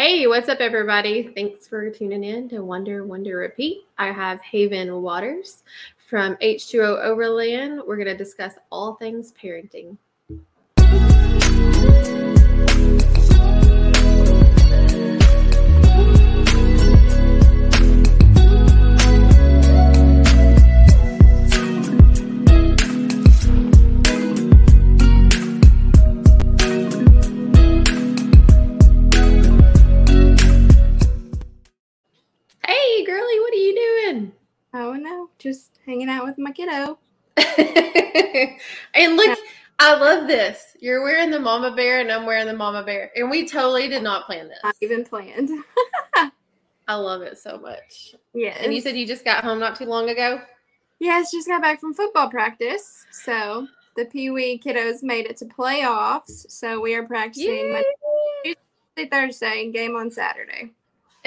Hey, what's up, everybody? Thanks for tuning in to Wonder, Wonder, Repeat. I have Haven Waters from H2O Overland. We're going to discuss all things parenting. Just hanging out with my kiddo. and look, I love this. You're wearing the mama bear, and I'm wearing the mama bear. And we totally did not plan this. Not even planned. I love it so much. Yeah. And you said you just got home not too long ago? yes, just got back from football practice. So the Pee Wee kiddos made it to playoffs. So we are practicing Monday, Tuesday, Thursday, and game on Saturday.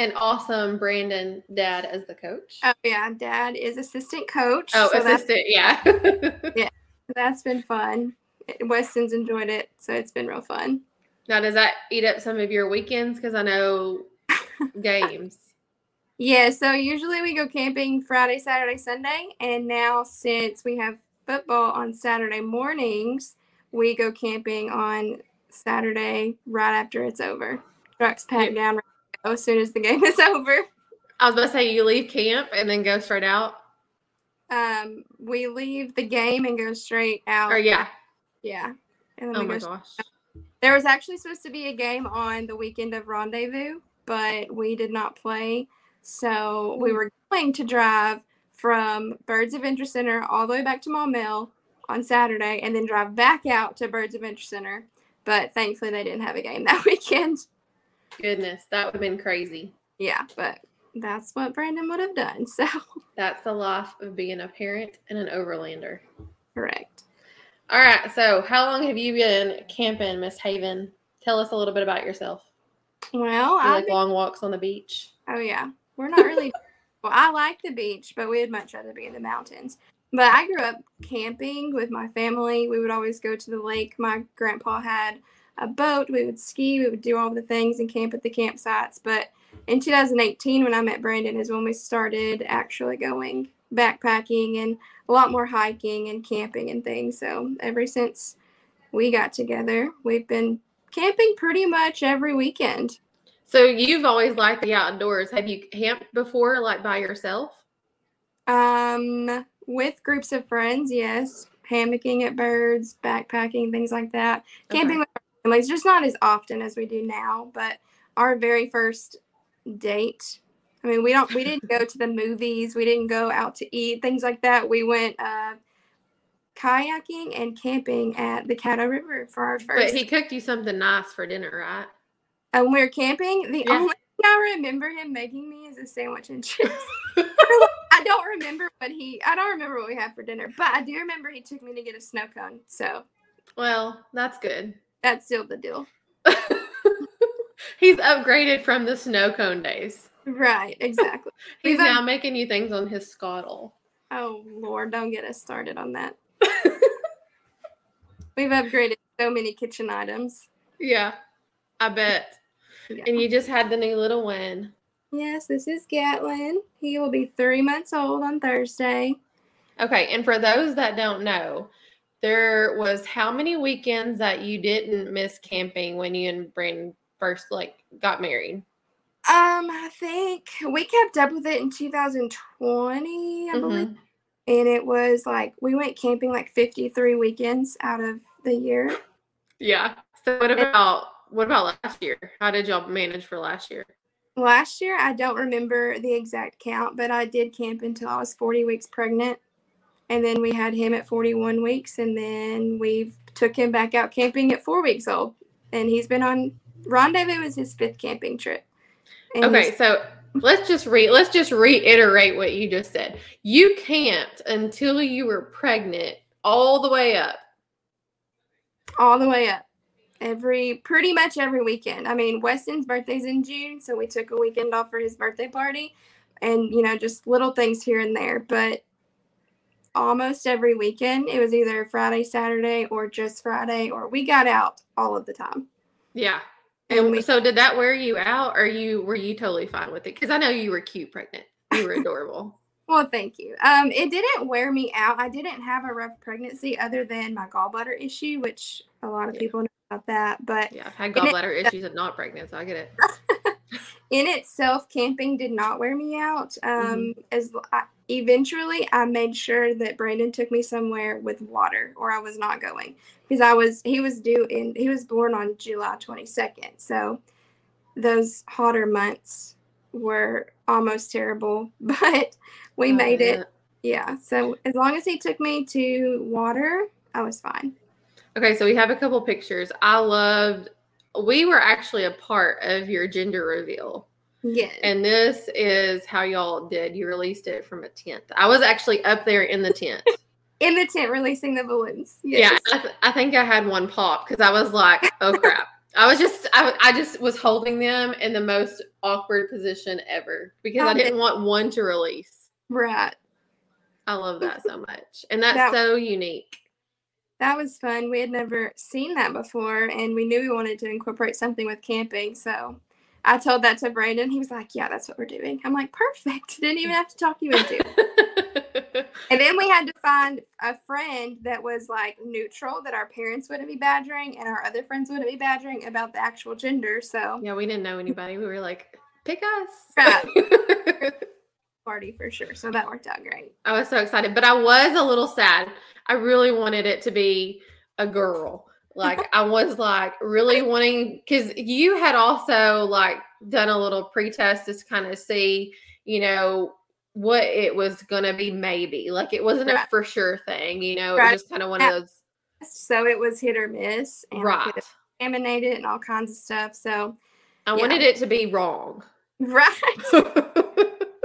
And awesome Brandon dad as the coach. Oh yeah, Dad is assistant coach. Oh, so assistant, yeah. Yeah, that's been fun. Weston's enjoyed it, so it's been real fun. now, does that eat up some of your weekends? Because I know games. Yeah, so usually we go camping Friday, Saturday, Sunday, and now since we have football on Saturday mornings, we go camping on Saturday right after it's over. Trucks packed down go as soon as the game is over. I was about to say you leave camp and then go straight out. Um, we leave the game and go straight out. Or yeah. yeah. And then Oh my gosh. There was actually supposed to be a game on the weekend of Rendezvous, but we did not play. So we Mm. were going to drive from Byrd's Adventure Center all the way back to Maumelle on Saturday and then drive back out to Byrd's Adventure Center. But thankfully, they didn't have a game that weekend. Goodness, that would have been crazy. Yeah, but that's what Brandon would have done. So, That's the life of being a parent and an overlander. correct. All right. So, how long have you been camping, Miss Haven? Tell us a little bit about yourself. Well, You I like long walks on the beach? Oh yeah, we're not really. well, I like the beach, but we'd much rather be in the mountains. But I grew up camping with my family. We would always go to the lake. My grandpa had a boat. We would ski. We would do all the things and camp at the campsites. But in 2018, when I met Brandon, is when we started actually going backpacking and a lot more hiking and camping and things. So ever since we got together, we've been camping pretty much every weekend. So, you've always liked the outdoors. Have you camped before, like by yourself? Um, with groups of friends, yes. Hammocking at birds, backpacking, things like that. Okay. Camping with families, just not as often as we do now. But our very first date, I mean, we don't, we didn't go to the movies, we didn't go out to eat, things like that. We went uh, kayaking and camping at the Caddo River for our first. But he cooked you something nice for dinner, right? and when we were camping, the Yeah. only thing I remember him making me is a sandwich and chips. I don't remember what he. I don't remember what we had for dinner, but I do remember he took me to get a snow cone. So Well, that's good. That's still the deal, He's upgraded from the snow cone days. right? Exactly. He's We've now making you things on his Skottle. oh Lord, don't get us started on that. We've upgraded so many kitchen items. Yeah, I bet. Yeah. And you just had the new little one. Yes, this is Gatlin. He will be three months old on Thursday. Okay, and for those that don't know, there was how many weekends that you didn't miss camping when you and Brandon first like got married? Um, I think we kept up with it in 2020, I believe. Mhm. and it was like we went camping like 53 weekends out of the year Yeah. So what about what about last year? How did y'all manage for last year? last year i don't remember the exact count but i did camp until i was 40 weeks pregnant and then we had him at 41 weeks and then we took him back out camping at four weeks old. And he's been on rendezvous is his fifth camping trip. And Okay, so let's just re let's just reiterate what you just said. You camped until you were pregnant all the way up. all the way up. Every pretty much every weekend. I mean weston's birthday's in june so we took a weekend off for his birthday party and you know just little things here and there. But almost every weekend it was either friday saturday or just friday or we got out all of the time Yeah. And we, so did that wear you out or you were you totally fine with it? Because I know you were cute pregnant. You were adorable. well, thank you. Um, it didn't wear me out. I didn't have a rough pregnancy other than my gallbladder issue, which a lot of yeah. people know about that. But yeah, I've had gallbladder it, issues and not pregnant, so I get it. in itself, camping did not wear me out. Um, mm-hmm. as I, eventually, I made sure that Brandon took me somewhere with water, or I was not going because I was he was due in he was born on July twenty second, so those hotter months were almost terrible, but we oh, made it. Yeah, so as long as he took me to water, I was fine. Okay, so we have a couple pictures. I loved we were actually a part of your gender reveal. Yes. And this is how y'all did. You released it from a tent. I was actually up there in the tent. in the tent releasing the balloons. Yes. Yeah, I, th- I think I had one pop because I was like, oh crap. I was just I, I just was holding them in the most awkward position ever because I didn't want one to release. Right. I love that so much. And that's that, so unique that was fun. We had never seen that before, and we knew we wanted to incorporate something with camping. So I told that to Brandon. He was like, "Yeah, that's what we're doing." I'm like, "Perfect." Didn't even have to talk you into it. and then we had to find a friend that was like neutral, that our parents wouldn't be badgering, and our other friends wouldn't be badgering about the actual gender. So yeah, we didn't know anybody. We were like, "Pick us." Party for sure. So that worked out great. I was so excited, but I was a little sad I really wanted it to be a girl. Like I was like really wanting because you had also like done a little pretest to kind of see, you know, what it was gonna be maybe. Like it wasn't right. a for sure thing, you know, right. it was just kind of one of those so it was hit or miss and right contaminated and all kinds of stuff. So I yeah. wanted it to be wrong. Right.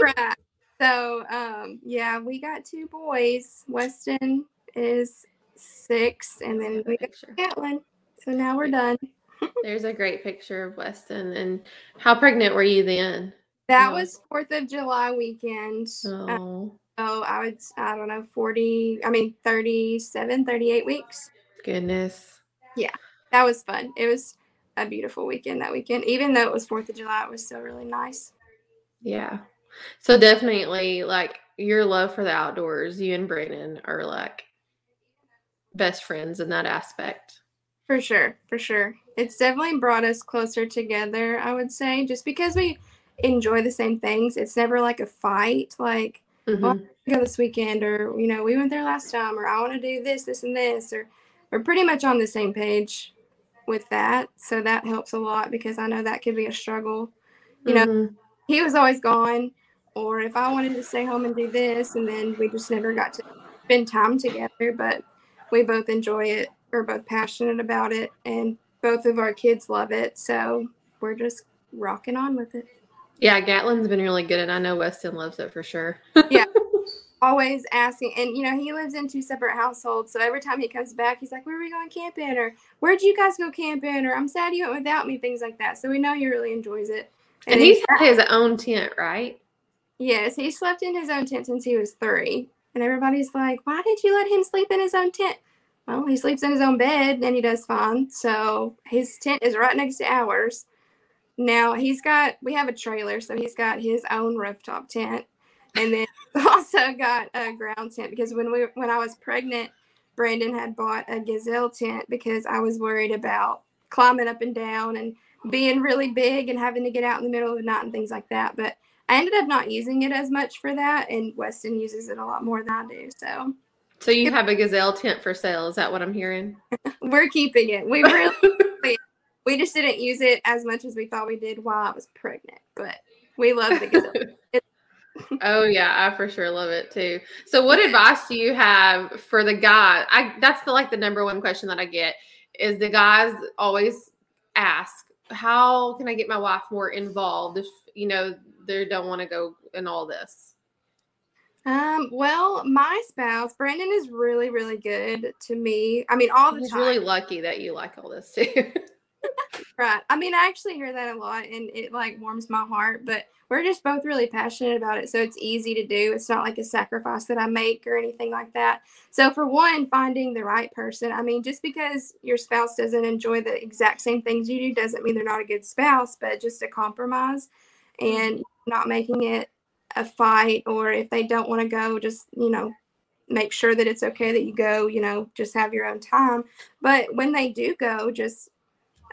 right. So um yeah, we got two boys, Weston is six, and then we got Gatlin. So now we're done. There's a great picture of Weston. And how pregnant were you then? That was Fourth of July weekend. Uh, oh. so I would, I don't know, 40, I mean, 37, 38 weeks. Goodness. Yeah, that was fun. It was a beautiful weekend that weekend. Even though it was Fourth of July, it was still really nice. Yeah. So definitely, like your love for the outdoors, you and Brandon are like best friends in that aspect. For sure, for sure. It's definitely brought us closer together, I would say, just because we enjoy the same things. It's never like a fight, like, mm-hmm. oh, go this weekend, or, you know, we went there last time, or I want to do this, this, and this, or we're pretty much on the same page with that. So that helps a lot because I know that could be a struggle. You mm-hmm. know, he was always gone, or if I wanted to stay home and do this, and then we just never got to spend time together. But we both enjoy it. We're both passionate about it, and both of our kids love it. So we're just rocking on with it. Yeah, Gatlin's been really good, and I know Weston loves it for sure. yeah, always asking, and you know he lives in two separate households, so every time he comes back, he's like, "Where are we going camping?" or "Where'd you guys go camping?" or "I'm sad you went without me," things like that. So we know he really enjoys it. And, and he's had his own tent, right? Yes, he slept in his own tent since he was three. And everybody's like, why did you let him sleep in his own tent? Well, he sleeps in his own bed and he does fine. So his tent is right next to ours. Now he's got, we have a trailer, so he's got his own rooftop tent. And then also got a ground tent because when we when I was pregnant, Brandon had bought a gazelle tent because I was worried about climbing up and down and being really big and having to get out in the middle of the night and things like that. But I ended up not using it as much for that, and Weston uses it a lot more than I do. So, so you have a gazelle tent for sale? Is that what I'm hearing? We're keeping it. We really, we just didn't use it as much as we thought we did while I was pregnant, but we love the gazelle. oh yeah, I for sure love it too. So, what advice do you have for the guy? I that's the like the number one question that I get is the guys always ask, "How can I get my wife more involved?" If you know they don't want to go in all this? Um, well, my spouse, Brandon, is really, really good to me. I mean, all the He's time. really lucky that you like all this too. right. I mean, I actually hear that a lot and it like warms my heart, but we're just both really passionate about it. So it's easy to do. It's not like a sacrifice that I make or anything like that. So, for one, finding the right person, I mean, just because your spouse doesn't enjoy the exact same things you do doesn't mean they're not a good spouse, but just a compromise and not making it a fight. Or if they don't want to go, just, you know, make sure that it's okay that you go, you know, just have your own time. But when they do go, just,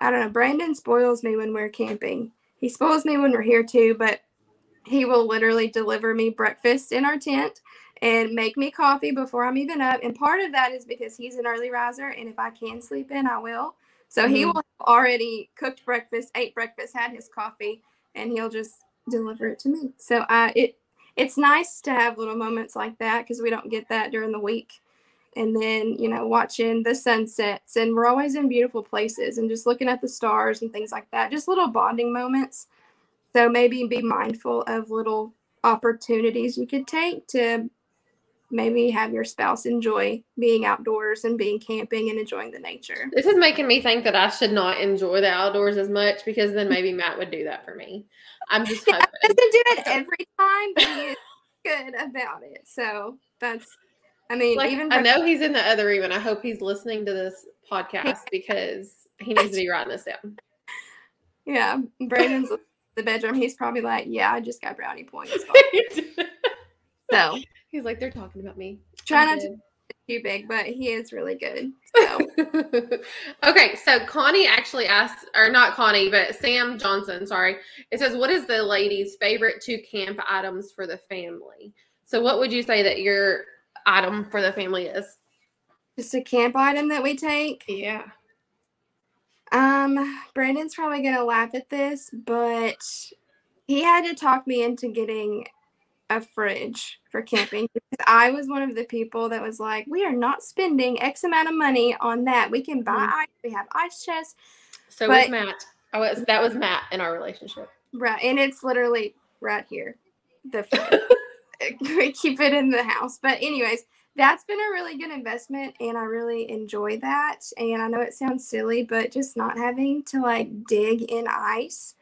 I don't know, Brandon spoils me when we're camping he spoils me when we're here too, but he will literally deliver me breakfast in our tent and make me coffee before I'm even up. And part of that is because he's an early riser, and if I can sleep in, I will. So mm-hmm. he will already cooked breakfast, ate breakfast, had his coffee, and he'll just deliver it to me. So I it it's nice to have little moments like that because we don't get that during the week and then you know watching the sunsets and we're always in beautiful places and just looking at the stars and things like that just little bonding moments so maybe be mindful of little opportunities you could take to maybe have your spouse enjoy being outdoors and being camping and enjoying the nature this is making me think that i should not enjoy the outdoors as much because then maybe matt would do that for me i'm just yeah, doesn't do it every time but he's good about it so that's I mean, like, even I know he's in the other room, and I hope he's listening to this podcast because he needs to be writing this down. Yeah, Brandon's the bedroom. He's probably like, "Yeah, I just got brownie points." so he's like, "They're talking about me." Try not to too big, but he is really good. So. okay, so Connie actually asked, or not Connie, but Sam Johnson. Sorry, it says, "What is the ladies' favorite two camp items for the family?" So, what would you say that your item for the family is? Just a camp item that we take. Yeah. Um, Brandon's probably gonna laugh at this, but he had to talk me into getting a fridge for camping because I was one of the people that was like, we are not spending X amount of money on that. We can buy mm-hmm. ice. We have ice chests. So but, was Matt. I was that was Matt in our relationship. Right, and it's literally right here. The we keep it in the house. But anyways, that's been a really good investment and I really enjoy that. And I know it sounds silly, but just not having to like dig in ice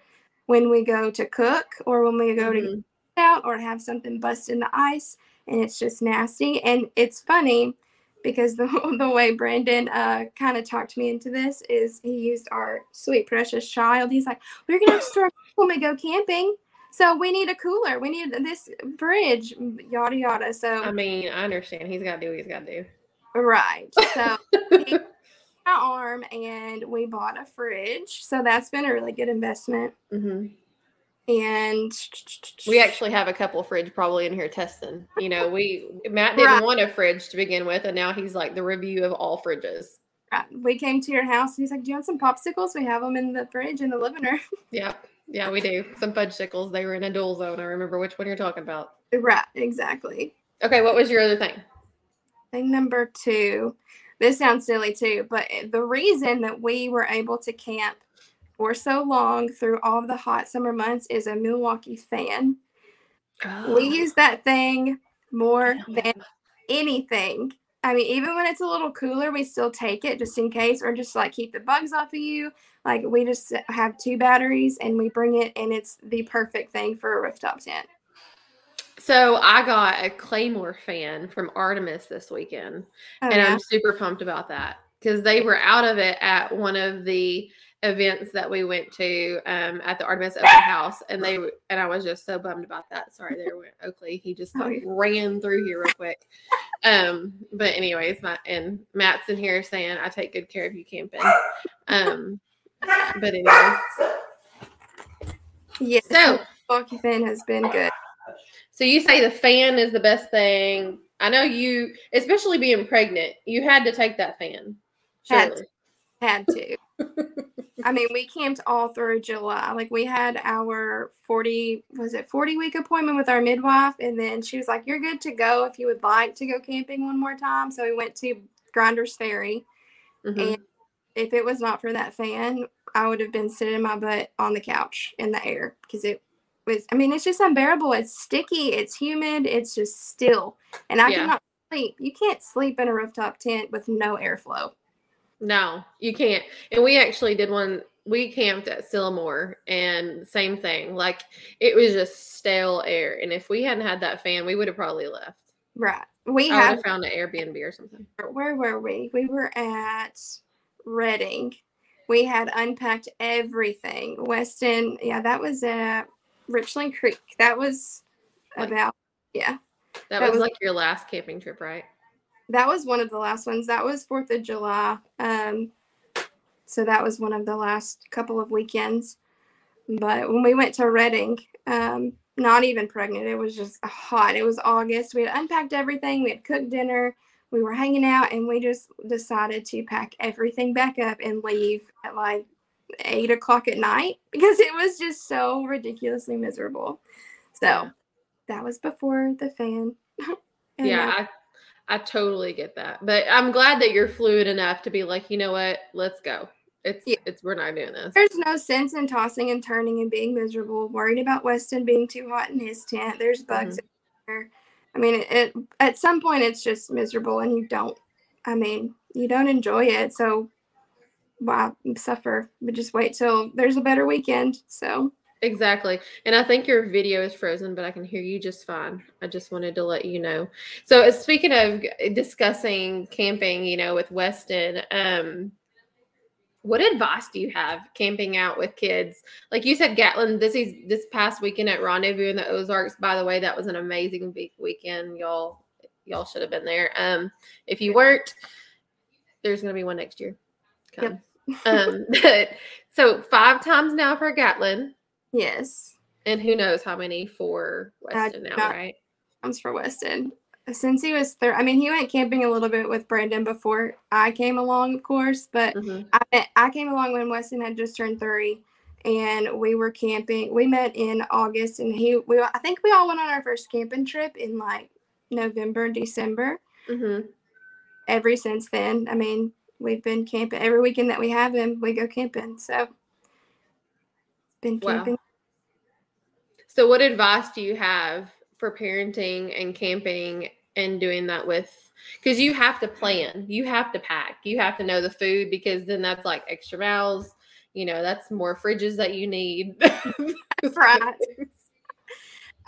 when we go to cook or when we go mm-hmm. to out or have something bust in the ice and it's just nasty. And it's funny because the, the way Brandon uh, kind of talked me into this is he used our sweet precious child. He's like, we're gonna have to store when we go camping. So we need a cooler. We need this fridge, yada yada. So I mean, I understand. He's got to do what he's got to do. Right. So my arm, and we bought a fridge. So that's been a really good investment. Mm-hmm. And we actually have a couple fridge probably in here testing. You know, we Matt didn't right. want a fridge to begin with, and now he's like the review of all fridges. Right. We came to your house, and he's like, "Do you want some popsicles? We have them in the fridge in the living room." Yeah. Yeah, we do. Some fudge sickles. They were in a dual zone. I remember which one you're talking about. Right, exactly. Okay, what was your other thing? Thing number two. This sounds silly too, but the reason that we were able to camp for so long through all the hot summer months is a Milwaukee fan. Oh. We use that thing more oh, than anything. I mean, even when it's a little cooler, we still take it just in case, or just like keep the bugs off of you. Like we just have two batteries and we bring it, and it's the perfect thing for a rooftop tent. So I got a Claymore fan from Artemis this weekend, oh, and yeah? I'm super pumped about that because they were out of it at one of the events that we went to um, at the Artemis Open House, and they and I was just so bummed about that. Sorry, there went Oakley. He just like, ran through here real quick. Um, but anyways, my and Matt's in here saying I take good care of you camping. Um, but anyways, yeah. So Milwaukee fan has been good. So you say the fan is the best thing. I know you, especially being pregnant, you had to take that fan. Surely. Had to. Had to. I mean, we camped all through July. Like we had our 40 was it 40 week appointment with our midwife and then she was like, "You're good to go if you would like to go camping one more time." So we went to Grinders Ferry. Mm-hmm. And if it was not for that fan, I would have been sitting my butt on the couch in the air because it was I mean, it's just unbearable. It's sticky, it's humid, it's just still. And I yeah. cannot sleep. You can't sleep in a rooftop tent with no airflow. No, you can't. And we actually did one we camped at Sylamore and same thing. Like it was just stale air. And if we hadn't had that fan, we would have probably left. Right. We have found an Airbnb or something. where were we? We were at Redding. We had unpacked everything. Weston, yeah, that was at Richland Creek. That was about yeah. That, That was, was- like your last camping trip, right? That was one of the last ones. That was Fourth of July. Um, so that was one of the last couple of weekends. But when we went to Redding, um, not even pregnant, it was just hot. It was August. We had unpacked everything. We had cooked dinner. We were hanging out, and we just decided to pack everything back up and leave at like eight o'clock at night because it was just so ridiculously miserable. So that was before the fan. Yeah, I I totally get that. But I'm glad that you're fluid enough to be like, you know what, let's go. It's Yeah. it's we're not doing this. There's no sense in tossing and turning and being miserable, worried about Weston being too hot in his tent. There's bugs mm-hmm. there. I mean, it, it at some point it's just miserable, and you don't. I mean, you don't enjoy it, so why suffer? But just wait till there's a better weekend. So Exactly. And I think your video is frozen, but I can hear you just fine. I just wanted to let you know. So, uh, speaking of discussing camping, you know, with Weston, um, what advice do you have camping out with kids? Like you said, Gatlin, this is this past weekend at Rendezvous in the Ozarks. By the way, that was an amazing week weekend. Y'all, y'all should have been there. Um, if you weren't, there's gonna be one next year. Come. um, but so five times now for Gatlin. Yes, And who knows how many for Weston now, right? comes for Weston. Since he was third, I mean, he went camping a little bit with Brandon before I came along, of course, but Mhm. I met, I came along when Weston had just turned three, and we were camping. We met in August, and he we I think we all went on our first camping trip in like November, December. Mhm. Ever since then, I mean, we've been camping every weekend that we have him. We go camping, so been Wow. So, what advice do you have for parenting and camping and doing that with? Because you have to plan, you have to pack, you have to know the food because then that's like extra miles. You know, that's more fridges that you need. Right.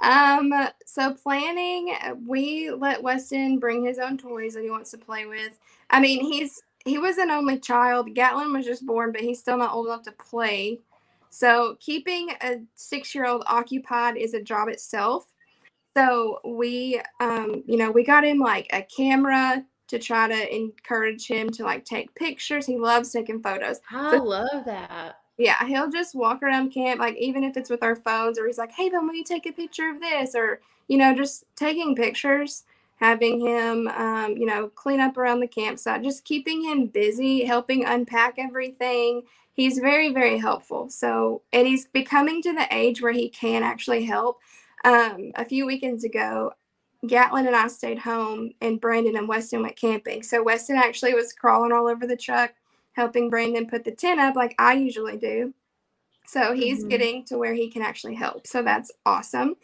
Um, so planning, we let Weston bring his own toys that he wants to play with. I mean, he's he was an only child. Gatlin was just born, but he's still not old enough to play. So keeping a six-year-old occupied is a job itself. So we, um, you know, we got him like a camera to try to encourage him to like take pictures. He loves taking photos I love that. yeah, he'll just walk around camp, like even if it's with our phones, or he's like, "Hey, Ben, will you take a picture of this?" Or you know, just taking pictures, having him, um, you know, clean up around the campsite, just keeping him busy, helping unpack everything. He's very, very helpful. So, and he's becoming to the age where he can actually help. Um, a few weekends ago, Gatlin and I stayed home, and Brandon and Weston went camping. So Weston actually was crawling all over the truck helping Brandon put the tent up like I usually do. So he's Mhm. getting to where he can actually help. So that's awesome.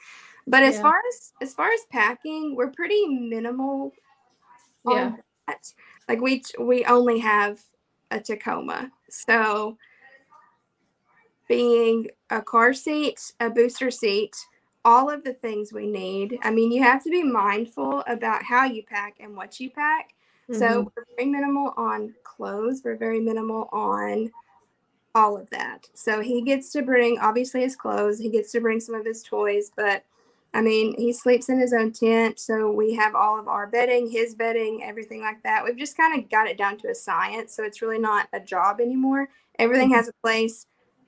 But as Yeah. far as as far as packing, we're pretty minimal on Yeah. that. Like we we only have a Tacoma. So being a car seat, a booster seat, all of the things we need. I mean, you have to be mindful about how you pack and what you pack. Mhm. So we're very minimal on clothes. We're very minimal on all of that. So he gets to bring obviously his clothes. He gets to bring some of his toys, but I mean he sleeps in his own tent. So we have all of our bedding, his bedding, everything like that. We've just kind of got it down to a science. So it's really not a job anymore. Everything has a place.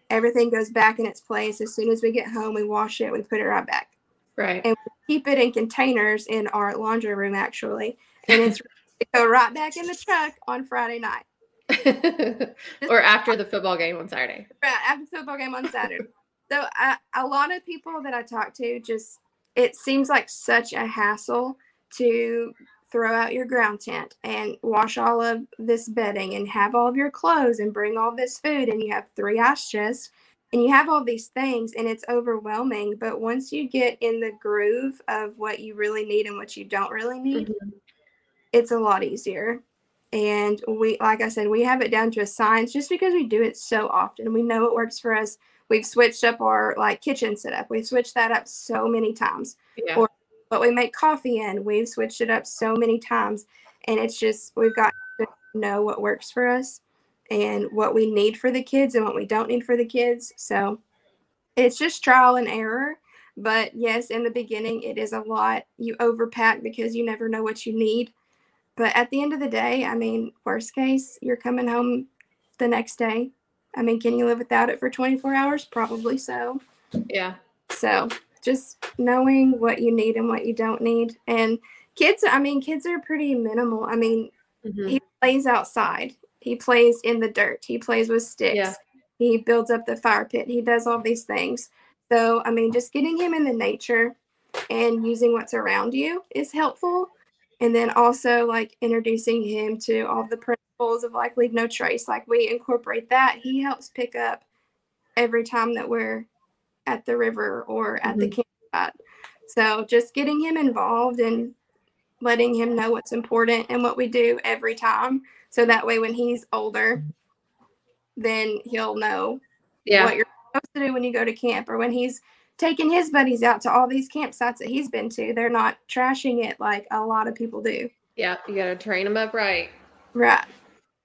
Everything goes back in its place. As soon as we get home, we wash it, we put it right back right. and keep it in containers in our laundry room actually and it's it go right back in the truck on friday night or after the football game on Saturday. right after the football game on saturday so I, a lot of people that i talk to just it seems like such a hassle to throw out your ground tent and wash all of this bedding and have all of your clothes and bring all this food and you have three ice chests and you have all these things and it's overwhelming but once you get in the groove of what you really need and what you don't really need Mhm. it's a lot easier And we, like I said, we have it down to a science just because we do it so often. We know it works for us. We've switched up our like kitchen setup. We've switched that up so many times. Yeah. Or what we make coffee in, we've switched it up so many times. And it's just we've got to know what works for us and what we need for the kids and what we don't need for the kids. So it's just trial and error. But yes, in the beginning, it is a lot. You overpack because you never know what you need. But at the end of the day, I mean, worst case, you're coming home the next day. I mean, can you live without it for 24 hours? Probably so. Yeah. So just knowing what you need and what you don't need. And kids, I mean, kids are pretty minimal. I mean, Mhm. he plays outside, he plays in the dirt, he plays with sticks, Yeah. he builds up the fire pit, he does all these things. So, I mean, just getting him in the nature and using what's around you is helpful. And then also like introducing him to all the of like leave no trace. Like we incorporate that. He helps pick up every time that we're at the river or at the mm-hmm. campsite. So just getting him involved and letting him know what's important and what we do every time. So that way when he's older, then he'll know Yeah. what you're supposed to do when you go to camp or when he's taking his buddies out to all these campsites that he's been to. They're not trashing it like a lot of people do. Yeah. You got to train them up right. Right.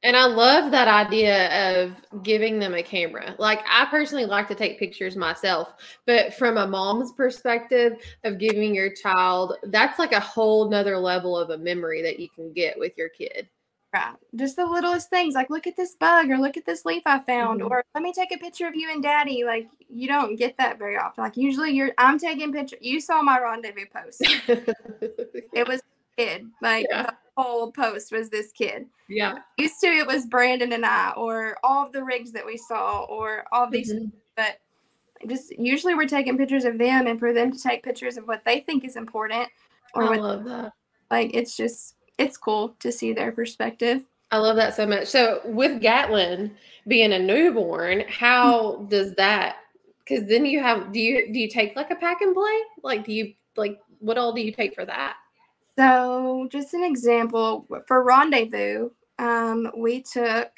And I love that idea of giving them a camera. Like I personally like to take pictures myself, but from a mom's perspective of giving your child, that's like a whole nother level of a memory that you can get with your kid. Right. Just the littlest things like look at this bug or look at this leaf I found Mhm. or let me take a picture of you and daddy. Like you don't get that very often. Like usually you're I'm taking picture you saw my rendezvous post. It was a kid. Like Yeah. Whole post was this kid. yeah. Used to it was Brandon and I or all of the rigs that we saw or all these Mhm. but just usually we're taking pictures of them and for them to take pictures of what they think is important or I what love that. like it's just it's cool to see their perspective. I love that so much. So with Gatlin being a newborn, how does that? Because then you have do you do you take like a pack and play? Like do you like what all do you take for that? So, just an example for rendezvous, um, we took.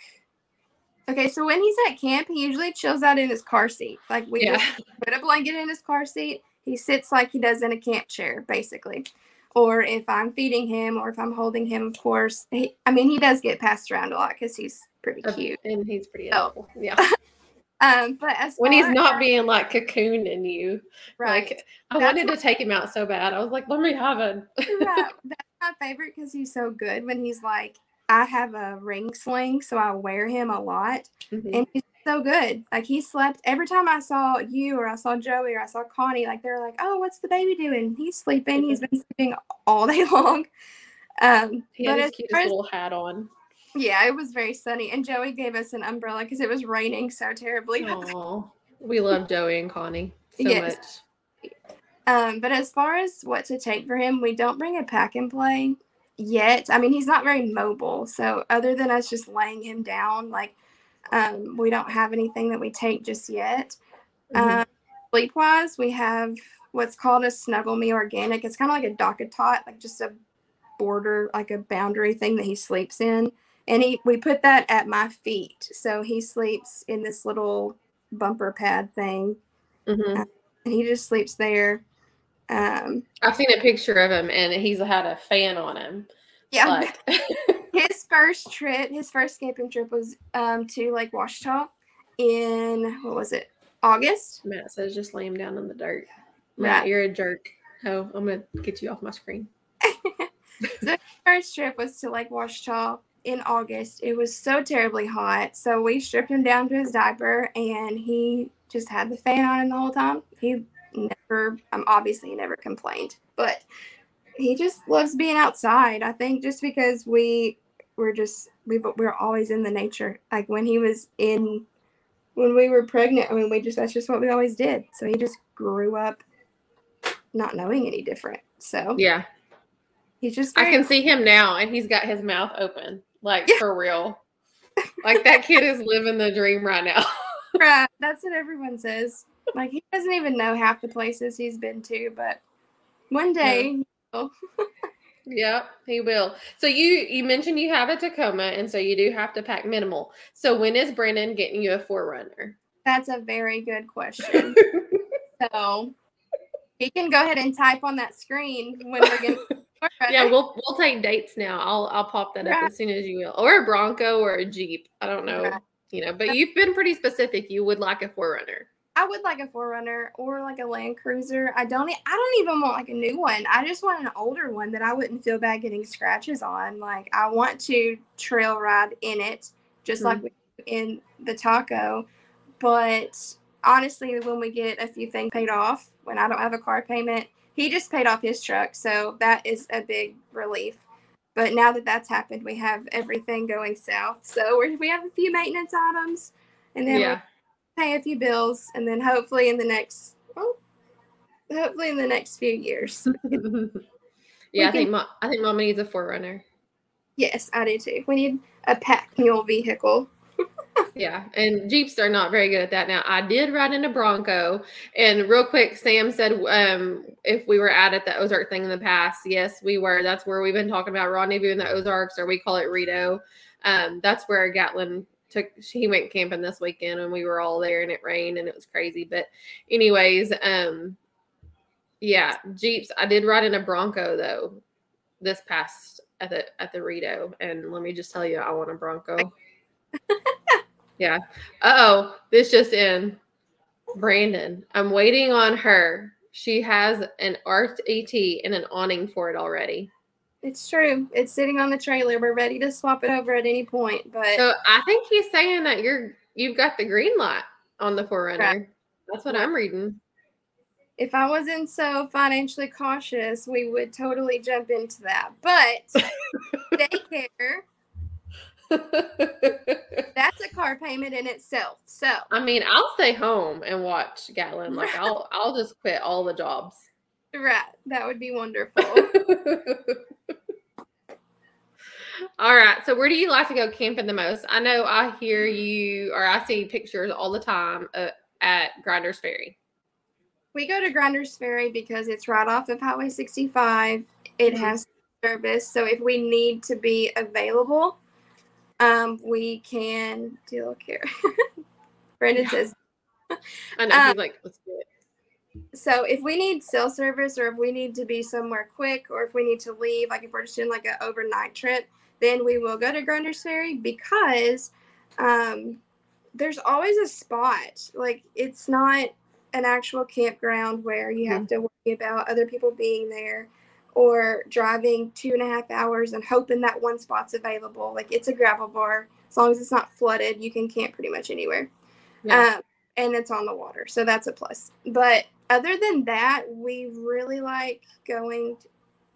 Okay, so when he's at camp, he usually chills out in his car seat. Like we Yeah. just put a blanket in his car seat. He sits like he does in a camp chair, basically. Or if I'm feeding him, or if I'm holding him, of course. He, I mean, he does get passed around a lot because he's pretty cute. And he's pretty Oh. helpful. Yeah. Um, but as when he's not being like cocooning you. right, Like I That's wanted to take him out so bad. I was like, let me have it. right. That's my favorite because he's so good. When he's like, I have a ring sling, so I wear him a lot. Mhm. and he's so good. Like he slept every time I saw you or I saw Joey or I saw Connie. Like they're like, "Oh, what's the baby doing? He's sleeping. He's been sleeping all day long." Um, he had his as cutest little hat on. Yeah, it was very sunny, and Joey gave us an umbrella because it was raining so terribly. Oh, we love Joey and Connie so Yes. much. Um, but as far as what to take for him, we don't bring a pack and play yet. I mean, he's not very mobile. So other than us just laying him down, like um, we don't have anything that we take just yet. Mhm. Um, sleep wise, we have what's called a Snuggle Me Organic. It's kind of like a DockATot, like just a border, like a boundary thing that he sleeps in. And he, we put that at my feet, so he sleeps in this little bumper pad thing, Mhm. and he just sleeps there. Um, I've seen a picture of him, and he's had a fan on him. yeah, Like, his first trip, his first camping trip was um, to Lake Ouachita in what was it, August? Matt says, just lay him down in the dirt. Matt, Right. you're a jerk. Oh, I'm gonna get you off my screen. The first trip was to Lake Ouachita in August. It was so terribly hot. So we stripped him down to his diaper and he just had the fan on him the whole time. He never, um, obviously, he never complained, but he just loves being outside. I think just because we were just, we we we're always in the nature. Like when he was in, when we were pregnant, I mean, we just, that's just what we always did. So he just grew up not knowing any different. So Yeah, he's just, I can see him now, and he's got his mouth open, like Yeah. for real. Like that kid is living the dream right now. Right. That's what everyone says. Like he doesn't even know half the places he's been to, but one day, he'll- Yep, he will. So you you mentioned you have a Tacoma, and so you do have to pack minimal. So when is Brandon getting you a 4Runner? That's a very good question. so he can go ahead and type on that screen when we're going to. Yeah, we'll we'll take dates now. I'll I'll pop that right. up as soon as you will, or a Bronco or a Jeep. I don't know, right. you know, but you've been pretty specific. You would like a 4Runner. I would like a 4Runner or like a Land Cruiser. I don't. I don't even want like a new one. I just want an older one that I wouldn't feel bad getting scratches on. Like I want to trail ride in it, just mm-hmm. like in the Taco. But honestly, when we get a few things paid off, when I don't have a car payment, he just paid off his truck, so that is a big relief. But now that that's happened, we have everything going south. So we have a few maintenance items, and then yeah pay a few bills, and then hopefully in the next, well, hopefully in the next few years. yeah, I think mom, I think Mama needs a 4Runner. Yes, I do too. We need a pack mule vehicle. Yeah, and Jeeps are not very good at that now. I did ride in a Bronco, and real quick, Sam said um, if we were out at the Ozark thing in the past, yes, we were. That's where we've been talking about rendezvous in the Ozarks, or we call it Rito. Um, that's where Gatlin took he went camping this weekend and we were all there and it rained and it was crazy. But anyways, um yeah, Jeeps. I did ride in a Bronco though this past at the at the Rito. And let me just tell you, I want a Bronco. yeah. oh, this just in. Brandon, I'm waiting on her. She has an ART AT and an awning for it already. It's true. It's sitting on the trailer. We're ready to swap it over at any point. But so I think he's saying that you're you've got the green light on the 4Runner. Right. That's what I'm reading. If I wasn't so financially cautious, we would totally jump into that. But daycare that's a car payment in itself. So I mean, I'll stay home and watch Gatlin. Like I'll I'll just quit all the jobs. Right. That would be wonderful. all right. So where do you like to go camping the most? I know I hear you or I see pictures all the time uh, at Grinders Ferry. We go to Grinders Ferry because it's right off of Highway 65. It mm-hmm. has service. So if we need to be available, um, we can deal care. Brandon yeah. says I know um, like, let's do it so if we need cell service or if we need to be somewhere quick or if we need to leave like if we're just doing like an overnight trip then we will go to Grinders Ferry because um, there's always a spot like it's not an actual campground where you have mm-hmm. to worry about other people being there or driving two and a half hours and hoping that one spot's available like it's a gravel bar as long as it's not flooded you can camp pretty much anywhere yeah. um, and it's on the water so that's a plus but other than that, we really like going.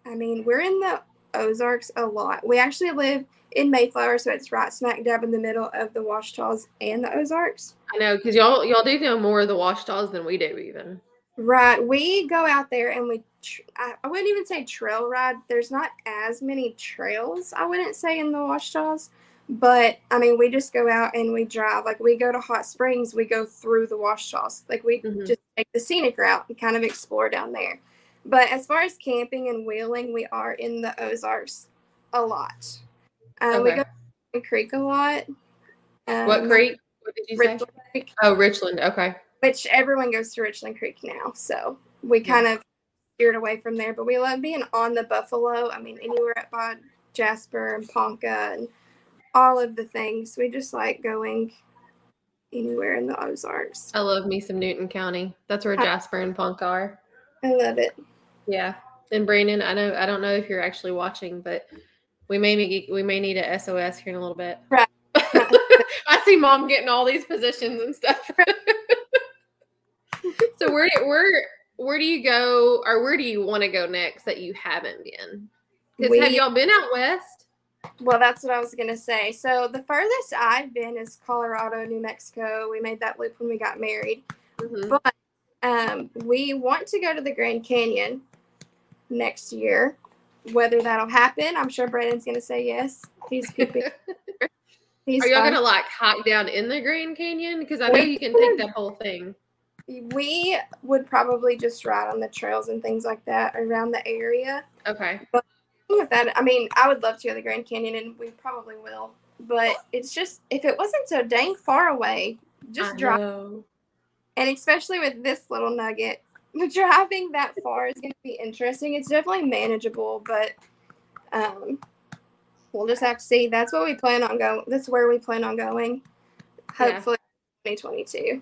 I mean, we're in the Ozarks a lot. We actually live in Mayflower, so it's right smack dab in the middle of the Ouachitas and the Ozarks. I know because y'all y'all do know more of the Ouachitas than we do, even. Right, we go out there and we. I, I wouldn't even say trail ride. There's not as many trails. I wouldn't say in the Ouachitas, but I mean, we just go out and we drive. Like we go to hot springs, we go through the Ouachitas. Like we mm-hmm. just take the scenic route and kind of explore down there. But as far as camping and wheeling, we are in the Ozarks a lot. Um, okay. We go to Creek a lot. Um, what creek? What did you Richland say? Creek, oh, Richland. Okay. Which everyone goes to Richland Creek now. So we kind of steered away from there. But we love being on the Buffalo. I mean, anywhere at by Jasper and Ponca and all of the things. We just like going anywhere in the Ozarks. I love me some Newton County. That's where Jasper and Ponca are. I love it. Yeah. And Brandon, I know I don't know if you're actually watching, but we may be, we may need a SOS here in a little bit. Right. I see mom getting all these positions and stuff. so where do where do you go or where do you want to go next that you haven't been? Because have y'all been out west? Well, that's what I was gonna say. So the furthest I've been is Colorado, New Mexico. We made that loop when we got married, mm-hmm. but um, we want to go to the Grand Canyon next year. Whether that'll happen, I'm sure Brandon's gonna say yes. He's. He's Are y'all fun. gonna like hike down in the Grand Canyon? Because I know you can take that whole thing. We would probably just ride on the trails and things like that around the area. Okay. But with that, I mean, I would love to go to the Grand Canyon, and we probably will. But it's just if it wasn't so dang far away, just I drive. know. And especially with this little nugget, driving that far is going to be interesting. It's definitely manageable, but um, we'll just have to see. That's what we plan on going. That's where we plan on going. Yeah. Hopefully, 2022.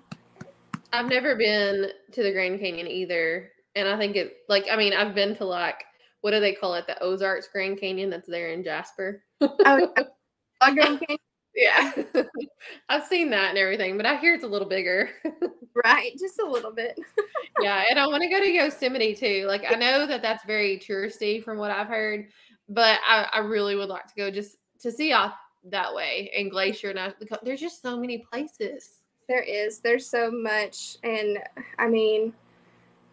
I've never been to the Grand Canyon either. And I think it like I mean, I've been to like what do they call it? The Ozarks Grand Canyon that's there in Jasper. Oh, Grand Canyon, Yeah. I've seen that and everything, but I hear it's a little bigger. right? Just a little bit. yeah, and I want to go to Yosemite too. Like I know that that's very touristy from what I've heard, but I, I really would like to go just to see off that way and Glacier. And there's just so many places. There is. There's so much, and I mean,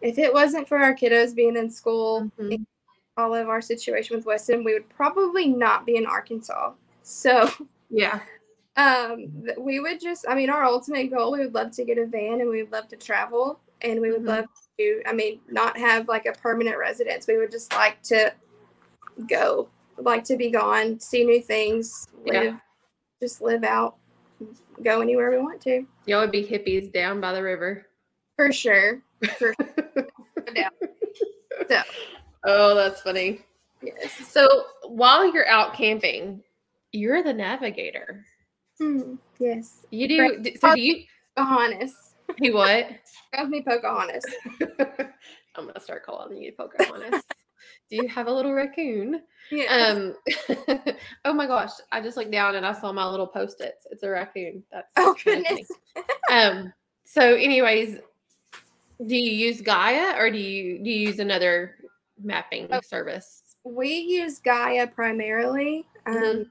if it wasn't for our kiddos being in school, Mhm. all of our situation with Weston, we would probably not be in Arkansas. So Yeah. um we would just i mean our ultimate goal we would love to get a van and we would love to travel and we would Mhm. love to i mean not have like a permanent residence we would just like to go like to be gone see new things Yeah. live just live out go anywhere we want to Y'all would be hippies down by the river. for sure for doubt. so Oh, that's funny. yes So while you're out camping, you're the navigator. Hmm, yes You do. d- So do you? pocahontas You what? Call me pocahontas I'm gonna start calling you Pocahontas. Do you have a little raccoon? yeah Um. oh my gosh! I just looked down and I saw my little post-its. It's a raccoon. That's oh goodness Um. So, anyways, do you use Gaia or do you do you use another mapping Oh. service? we use Gaia primarily. Um, Mhm.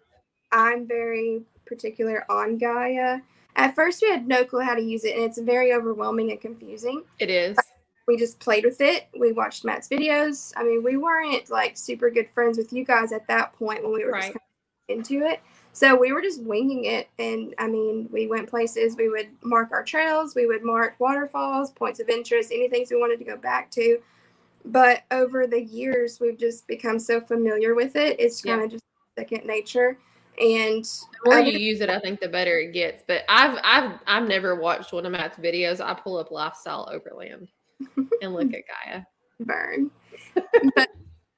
I'm very particular on Gaia. At first, we had no clue how to use it, and it's very overwhelming and confusing. It is. We just played with it. We watched Matt's videos. I mean, we weren't like super good friends with you guys at that point when we were just Right. of into it. So we were just winging it. And I mean, we went places. We would mark our trails. We would mark waterfalls, points of interest, anything we wanted to go back to. But over the years, we've just become so familiar with it. It's Yeah. kind of just second nature. And The more I you use it, I think the better it gets. But I've I've I've never watched one of Matt's videos. I pull up Lifestyle Overland and look at Gaia. burn. but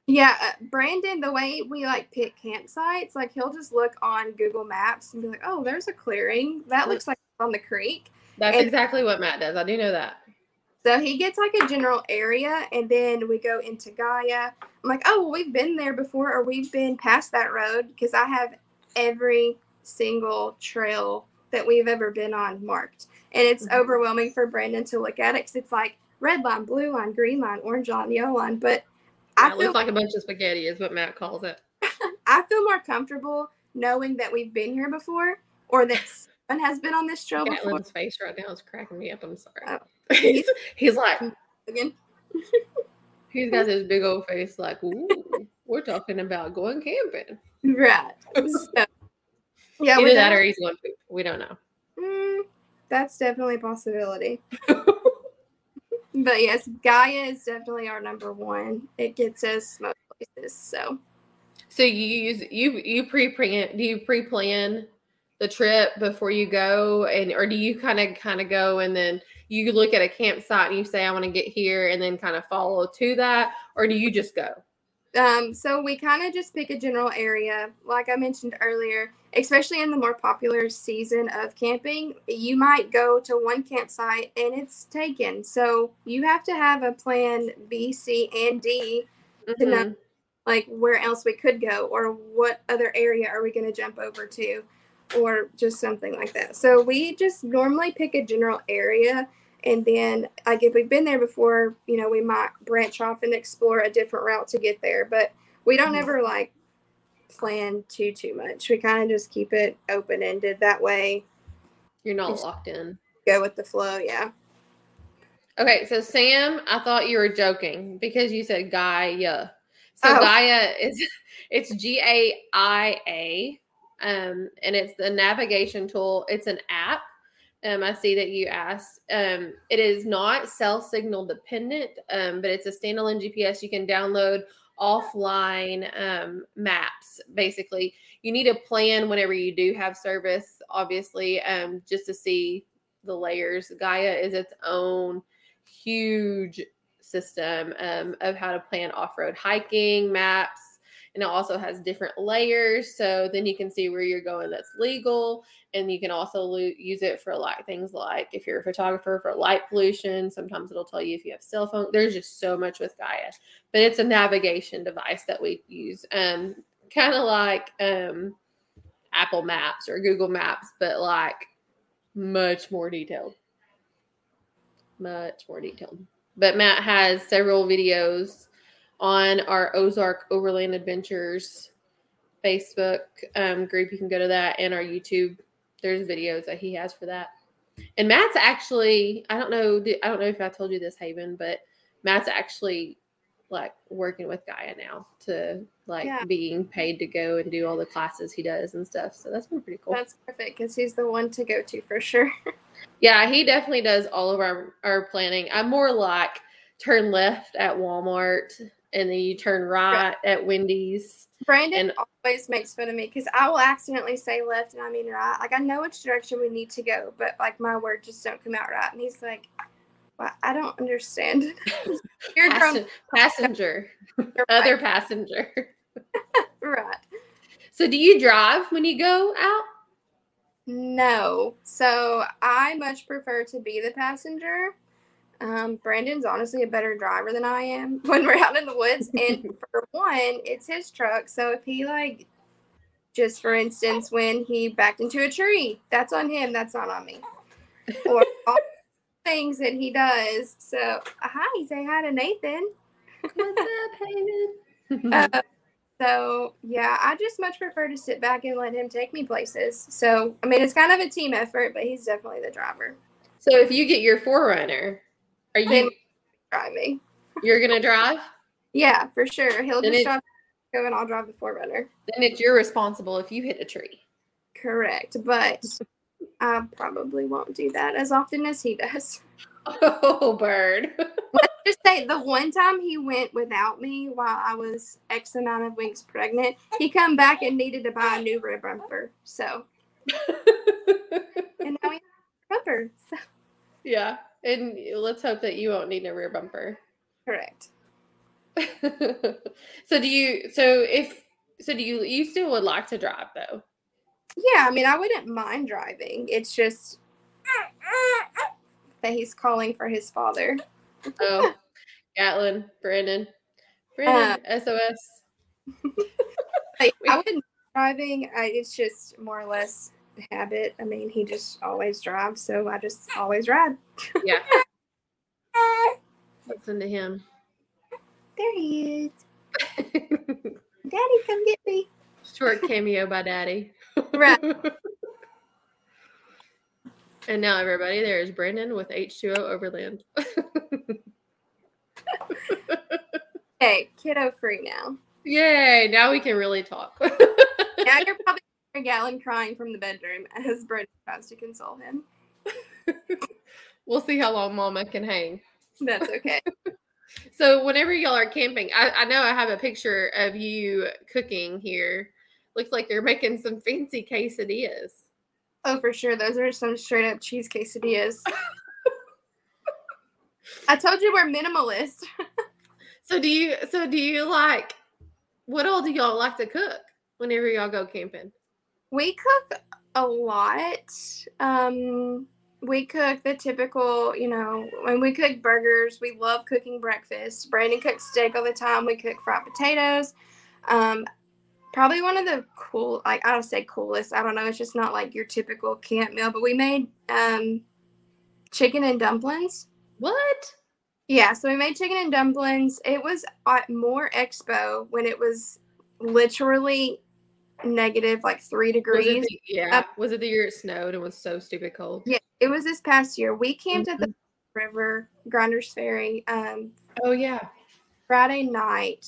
yeah, uh, Brandon, the way we like pick campsites, like he'll just look on Google Maps and be like, "Oh, there's a clearing that looks like on the creek." That's And- exactly what Matt does. I do know that. So he gets like a general area, and then we go into Gaia. I'm like, "Oh, well, we've been there before, or we've been past that road," because I have every single trail that we've ever been on marked, and it's Mhm. overwhelming for Brandon to look at it because it's like red line, blue line, green line, orange line, yellow line, but. I feel looks like a bunch of spaghetti, is what Matt calls it. I feel more comfortable knowing that we've been here before or that someone has been on this trail before. Gatlin's face right now is cracking me up. I'm sorry. Oh. he's, he's like, Again, he's got this big old face, like, ooh, we're talking about going camping. right. So, yeah, Either that, or he's going poop. We don't know. mm, that's definitely a possibility. But yes, Gaia is definitely our number one. It gets us most places. So So you use you you pre-plan do you pre-plan the trip before you go and or do you kind of kind of go and then you look at a campsite and you say I want to get here and then kind of follow to that or do you just go? Um, so we kind of just pick a general area, like I mentioned earlier, especially in the more popular season of camping. You might go to one campsite and it's taken. So you have to have a plan B, C, and D, To know- Mhm. like where else we could go or what other area are we going to jump over to, or just something like that. So we just normally pick a general area. And then, like, if we've been there before, you know, we might branch off and explore a different route to get there. But we don't Mhm. ever like plan too too much. We kind of just keep it open ended. That way, You're not locked in. go with the flow. Yeah. Okay, so Sam, I thought you were joking because you said Gaia. So Oh. Gaia is it's G A I A, um, and it's the navigation tool. It's an app. Um, I see that you asked. Um, it is not cell signal dependent, um, but it's a standalone GPS you can download offline um, maps. Basically, you need a plan whenever you do have service, obviously, um, just to see the layers. Gaia is its own huge system um, of how to plan off road hiking maps and it also has different layers. So then you can see where you're going that's legal. And you can also lo- use it for like things like if you're a photographer for light pollution sometimes it'll tell you if you have cell phone. There's just so much with gaia. But it's a navigation device that we use um kind of like um apple maps or google maps but like much more detailed. Much more detailed. But matt has several videos on our Ozark Overland Adventures Facebook um, group. You can go to that and our YouTube. There's videos that he has for that. And Matt's actually, I don't know, I don't know if I told you this, Haven, but Matt's actually like working with Gaia now to like yeah. being paid to go and do all the classes he does and stuff. So that's been pretty cool. That's perfect because he's the one to go to for sure. yeah, he definitely does all of our our planning. I'm more like turn left at Walmart and then you turn right at Wendy's. Brandon and, always makes fun of me because I will accidentally say left and I mean right. Like I know which direction we need to go, but like my words just don't come out right. And he's like, well, I don't understand. You're Passen- passenger, other passenger. right. So do you drive when you go out? No. So I much prefer to be the passenger. Um, Brandon's honestly a better driver than I am when we're out in the woods. And for one, it's his truck. So if he like just for instance, when he backed into a tree, that's on him, that's not on me. Or all things that he does. So hi, say hi to Nathan. What's up, Hayden? uh, so yeah, I just much prefer to sit back and let him take me places. So I mean, it's kind of a team effort, but he's definitely the driver. So if you get your 4Runner, are you driving? You're gonna drive? Yeah, for sure. He'll just drive go and I'll drive the 4Runner. Then it's your responsible if you hit a tree. Correct, but I probably won't do that as often as he does. Oh, bird. Let's just say the one time he went without me while I was X amount of weeks pregnant, he come back and needed to buy a new rear bumper. So, and now he has a bumper. So. Yeah. And let's hope that you won't need a rear bumper. Correct. so do you so if so do you you still would like to drive though? Yeah, I mean I wouldn't mind driving. It's just that he's calling for his father. oh. Gatlin, Brandon. Brandon, uh, SOS. I, I wouldn't driving. I, it's just more or less habit. I mean, he just always drives, so I just always ride. yeah. Listen to him. There he is. Daddy, come get me. Short cameo by Daddy. Right. and now, everybody, there is Brandon with H2O Overland. hey, kiddo free now. Yay! Now we can really talk. now you're probably Gatlin crying from the bedroom as Brent tries to console him. we'll see how long Mama can hang. That's okay. so whenever y'all are camping, I, I know I have a picture of you cooking here. Looks like you're making some fancy quesadillas. Oh, for sure. Those are some straight up cheese quesadillas. I told you we're minimalist. so do you so do you like what all do y'all like to cook whenever y'all go camping? We cook a lot. Um, we cook the typical, you know, when we cook burgers, we love cooking breakfast. Brandon cooks steak all the time. We cook fried potatoes. Um, probably one of the cool, like I don't say coolest. I don't know. It's just not like your typical camp meal. But we made um, chicken and dumplings. What? Yeah, so we made chicken and dumplings. It was at Moore Expo when it was literally negative like three degrees. Was the, yeah. Up. Was it the year it snowed and was so stupid cold? Yeah, it was this past year. We camped mm-hmm. at the mm-hmm. river, Grinders Ferry. Um, oh yeah. Friday night,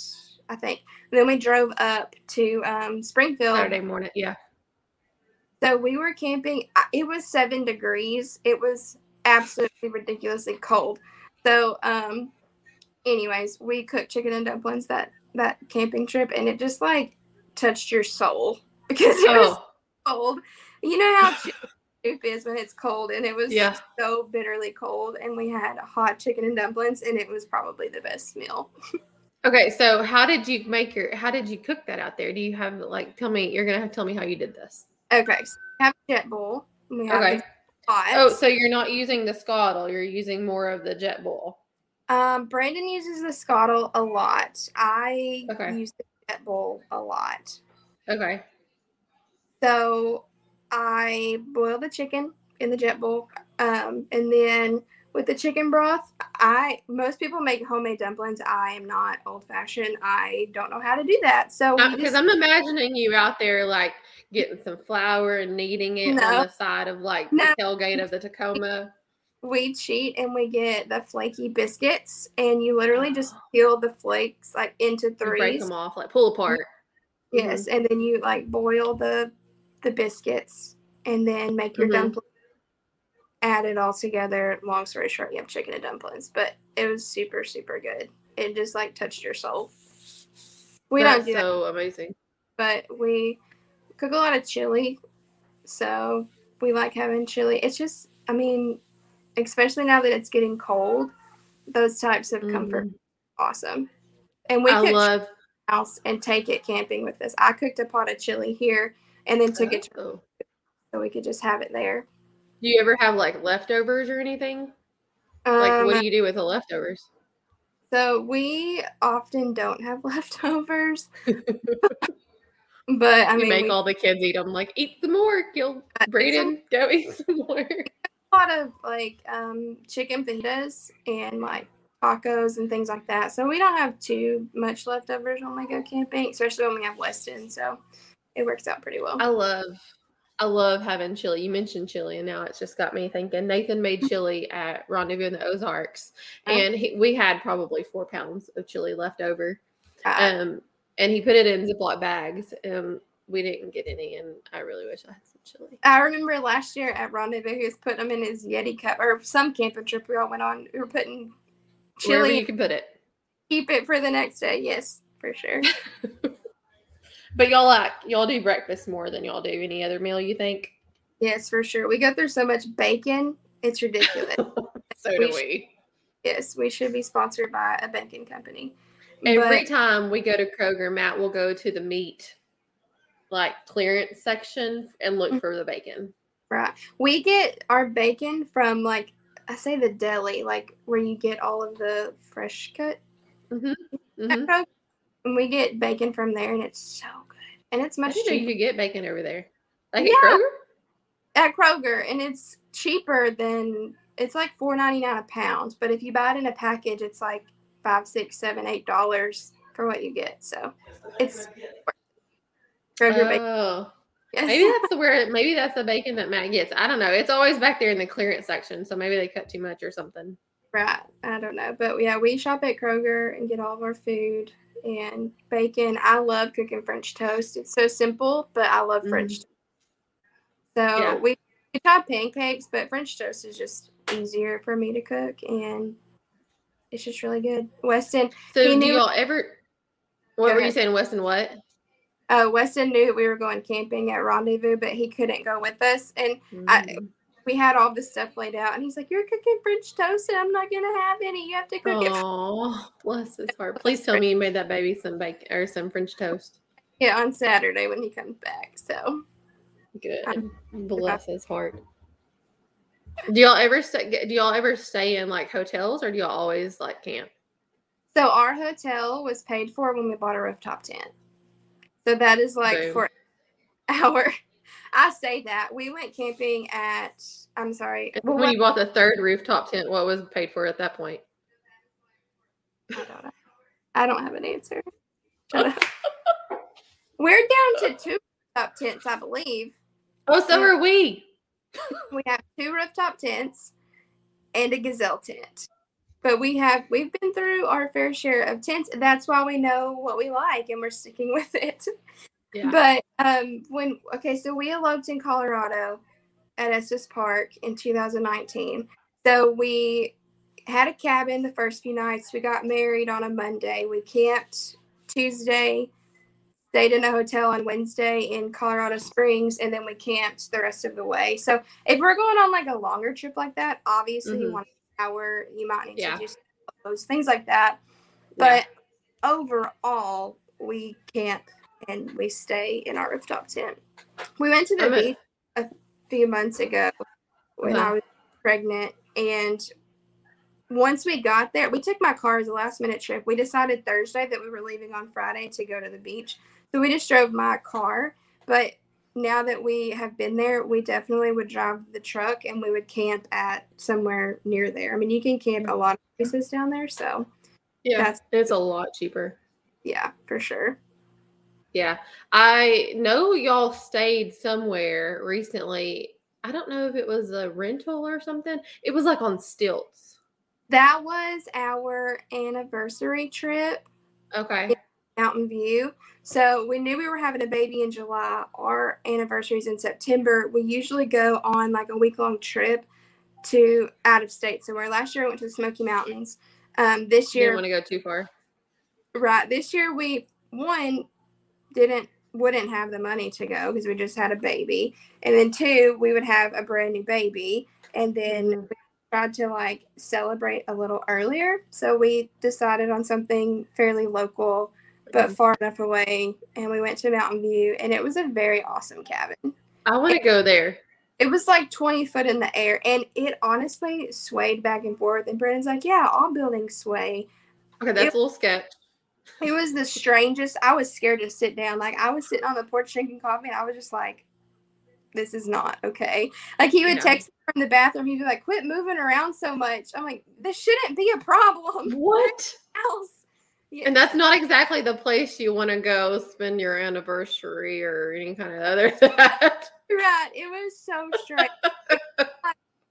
I think. And then we drove up to um, Springfield. Saturday morning, yeah. So we were camping. It was seven degrees. It was absolutely ridiculously cold. So um, anyways, we cooked chicken and dumplings that that camping trip, and it just like touched your soul because it was Oh, cold. You know how soup is when it's cold, and it was Yeah. so bitterly cold. And we had hot chicken and dumplings, and it was probably the best meal. okay. So how did you make your? How did you cook that out there? Do you have like? Tell me. You're gonna have to tell me how you did this. Okay, so we have a Jetboil. We have Okay. Oh, so you're not using the Skottle. You're using more of the Jetboil. Um, Brandon uses the Skottle a lot. I Okay. use the bowl a lot. Okay. So I boil the chicken in the Jetboil, um, and then with the chicken broth, I most people make homemade dumplings. I am not old fashioned. I don't know how to do that. So Because just- I'm imagining you out there like getting some flour and kneading it No. on the side of like No. the tailgate of the Tacoma. We cheat and we get the flaky biscuits, and you literally just peel the flakes like into You break them off, like pull apart. Yes, and then you like boil the the biscuits and then make your Mhm. dumplings. Add it all together. Long story short, you have chicken and dumplings, but it was super super good. It just like touched your soul. We That's don't do that, so amazing. but we cook a lot of chili, so we like having chili. It's just, I mean, especially now that it's getting cold, those types of comfort Mhm. awesome. And we I cook love. house and take it camping with us. I cooked a pot of chili here and then took it to, Oh. so we could just have it there. Do you ever have like leftovers or anything? Like, Um, what do you do with the leftovers? so we often don't have leftovers, but I you mean, make we, all the kids eat them. Like, eat some more. Kill Braden. Go eat some more. a lot of like um, chicken fajitas and like tacos and things like that. So we don't have too much leftovers when we go camping, especially when we have Weston. So it works out pretty well. I love. I love having chili. You mentioned chili, and now it's just got me thinking. Nathan made chili at Rendezvous in the Ozarks, and he, we had probably four pounds of chili left over. Um, and he put it in Ziploc bags. Um, we didn't get any, and I really wish I had some chili. I remember last year at Rendezvous, he was putting them in his Yeti cup, or some camping trip we all went on. We were putting chili. Wherever you can put it. keep it for the next day. Yes, for sure. But y'all like y'all do breakfast more than y'all do any other meal. You think? yes, for sure. We go through so much bacon, it's ridiculous. so We do we. yes, we should be sponsored by a bacon company. Every But- time we go to Kroger, Matt will go to the meat like clearance section and look for the bacon. Right. We get our bacon from like I say the deli, like where you get all of the fresh cut. Mhm. at Mhm. And we get bacon from there and it's so good. And it's I much didn't know you cheaper could get bacon over there. Like Yeah. at Kroger? at Kroger and it's cheaper than it's like four ninety nine a pound. But if you buy it in a package, it's like five, six, seven, eight dollars for what you get. So it's Kroger bacon. Oh, Yes. maybe that's the where maybe that's the bacon that Matt gets. I don't know. It's always back there in the clearance section, so maybe they cut too much or something. Right. I don't know. But yeah, we shop at Kroger and get all of our food and bacon. I love cooking French toast. It's so simple, but I love mm-hmm. French toast. So Yeah. we, we tried pancakes, but French toast is just easier for me to cook and it's just really good. Weston So do y'all ever? What were you saying, Weston? What? Uh Weston knew we were going camping at Rendezvous, but he couldn't go with us. And I- Mm. we had all this stuff laid out and he's like, You're cooking French toast and I'm not gonna have any. You have to cook it Oh, bless his heart. Please tell me you made that baby some bacon or some French toast. Yeah, on Saturday when he comes back. So Good. Bless his heart. Do y'all ever stay? Do y'all ever stay in like hotels, or do y'all always like camp? So our hotel was paid for when we bought a rooftop tent. So that is like Boom. for our. I say that we went camping at. I'm sorry. Well, when you bought the third rooftop tent, what was paid for at that point? I don't. I don't have an answer. We're down to two rooftop tents, I believe. Oh, so Yeah. are we. We have two rooftop tents and a gazelle tent. But we have we've been through our fair share of tents. That's why we know what we like and we're sticking with it. Yeah. But um, when okay, so we eloped in Colorado at Estes Park in 2019. So we had a cabin the first few nights. We got married on a Monday. We camped Tuesday, stayed in a hotel on Wednesday in Colorado Springs, and then we camped the rest of the way. So if we're going on like a longer trip like that, obviously you Mhm. want an hour, you might need Yeah. to do those things like that. Yeah. But overall, we camp and we stay in our rooftop tent. We went to the I'm a- beach a few months ago when Uh-huh. I was pregnant, and once we got there, we took my car as a last minute trip. We decided Thursday that we were leaving on Friday to go to the beach. So we just drove my car. But now that we have been there, we definitely would drive the truck and we would camp at somewhere near there. I mean, you can camp a lot of places down there. So Yeah, That's- it's a lot cheaper. yeah, for sure. Yeah. I know y'all stayed somewhere recently. I don't know if it was a rental or something. It was like on stilts. That was our anniversary trip. Okay. Mountain View. So we knew we were having a baby in July. Our anniversary's in September. We usually go on like a week long trip to out of state somewhere. Last year I went to the Smoky Mountains. Um, this year, Didn't want to go too far. right? This year we one didn't wouldn't have the money to go because we just had a baby, and then two we would have a brand new baby, and then Mhm. we tried to like celebrate a little earlier. So we decided on something fairly local but Mhm. far enough away. And we went to Mountain View, and it was a very awesome cabin. I want to go there. It was like 20 foot in the air, and it honestly swayed back and forth. And Brandon's like, Yeah, all buildings sway. Okay, that's a little sketch. It was the strangest. I was scared to sit down. Like, I was sitting on the porch drinking coffee, and I was just like, This is not okay. Like, he would text me from the bathroom. He'd be like, Quit moving around so much. I'm like, This shouldn't be a problem. What? Else. Yeah. And that's not exactly the place you want to go spend your anniversary or any kind of other that. Right. It was so strange.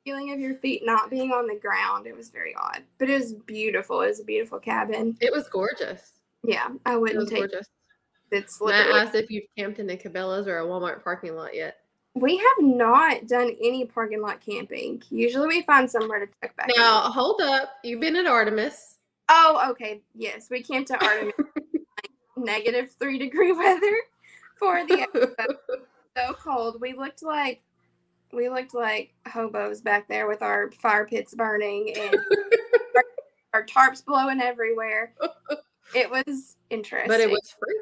Feeling of your feet not being on the ground. It was very odd, but it was beautiful. It was a beautiful cabin. It was gorgeous. Yeah, I wouldn't take gorgeous. it's Matt asked if you've camped in a Cabela's or a Walmart parking lot yet. We have not done any parking lot camping. Usually we find somewhere to check back. in. Now, hold up. You've been at Artemis. Oh, okay. Yes, we camped at Artemis. negative three degree weather for the episode. so cold. We looked like we looked like hobos back there with our fire pits burning and our, our tarps blowing everywhere. It was interesting. but it was free.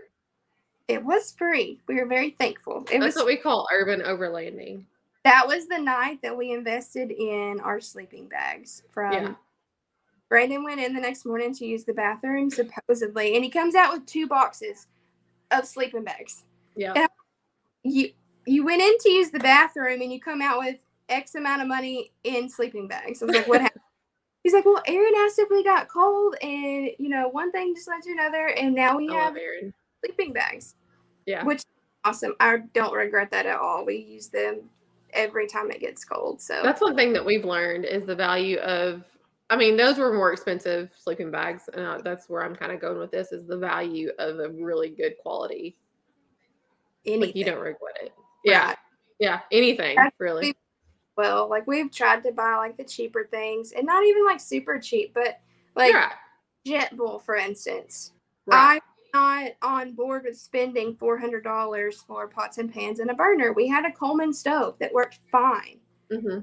it was free. We were very thankful. It That's was what we call urban overlanding. that was the night that we invested in our sleeping bags from Yeah. Brandon went in the next morning to use the bathroom supposedly, and he comes out with two boxes of sleeping bags. Yeah. You you went in to use the bathroom and you come out with X amount of money in sleeping bags. I was like, what happened? He's like, well, Aaron asked if we got cold, and you know, one thing just led to another, and now we I have Aaron. sleeping bags. Yeah. Which is awesome. I don't regret that at all. We use them every time it gets cold. So That's one thing that we've learned is the value of. I mean, those were more expensive sleeping bags, and uh, that's where I'm kind of going with this is the value of a really good quality. anything. Like you don't regret it. Yeah, Right. yeah, anything That's- really. well. Like we've tried to buy like the cheaper things, and not even like super cheap, but like yeah, Jetboil, for instance. right. I'm not on board with spending four hundred dollars for pots and pans and a burner. We had a Coleman stove that worked fine, hmm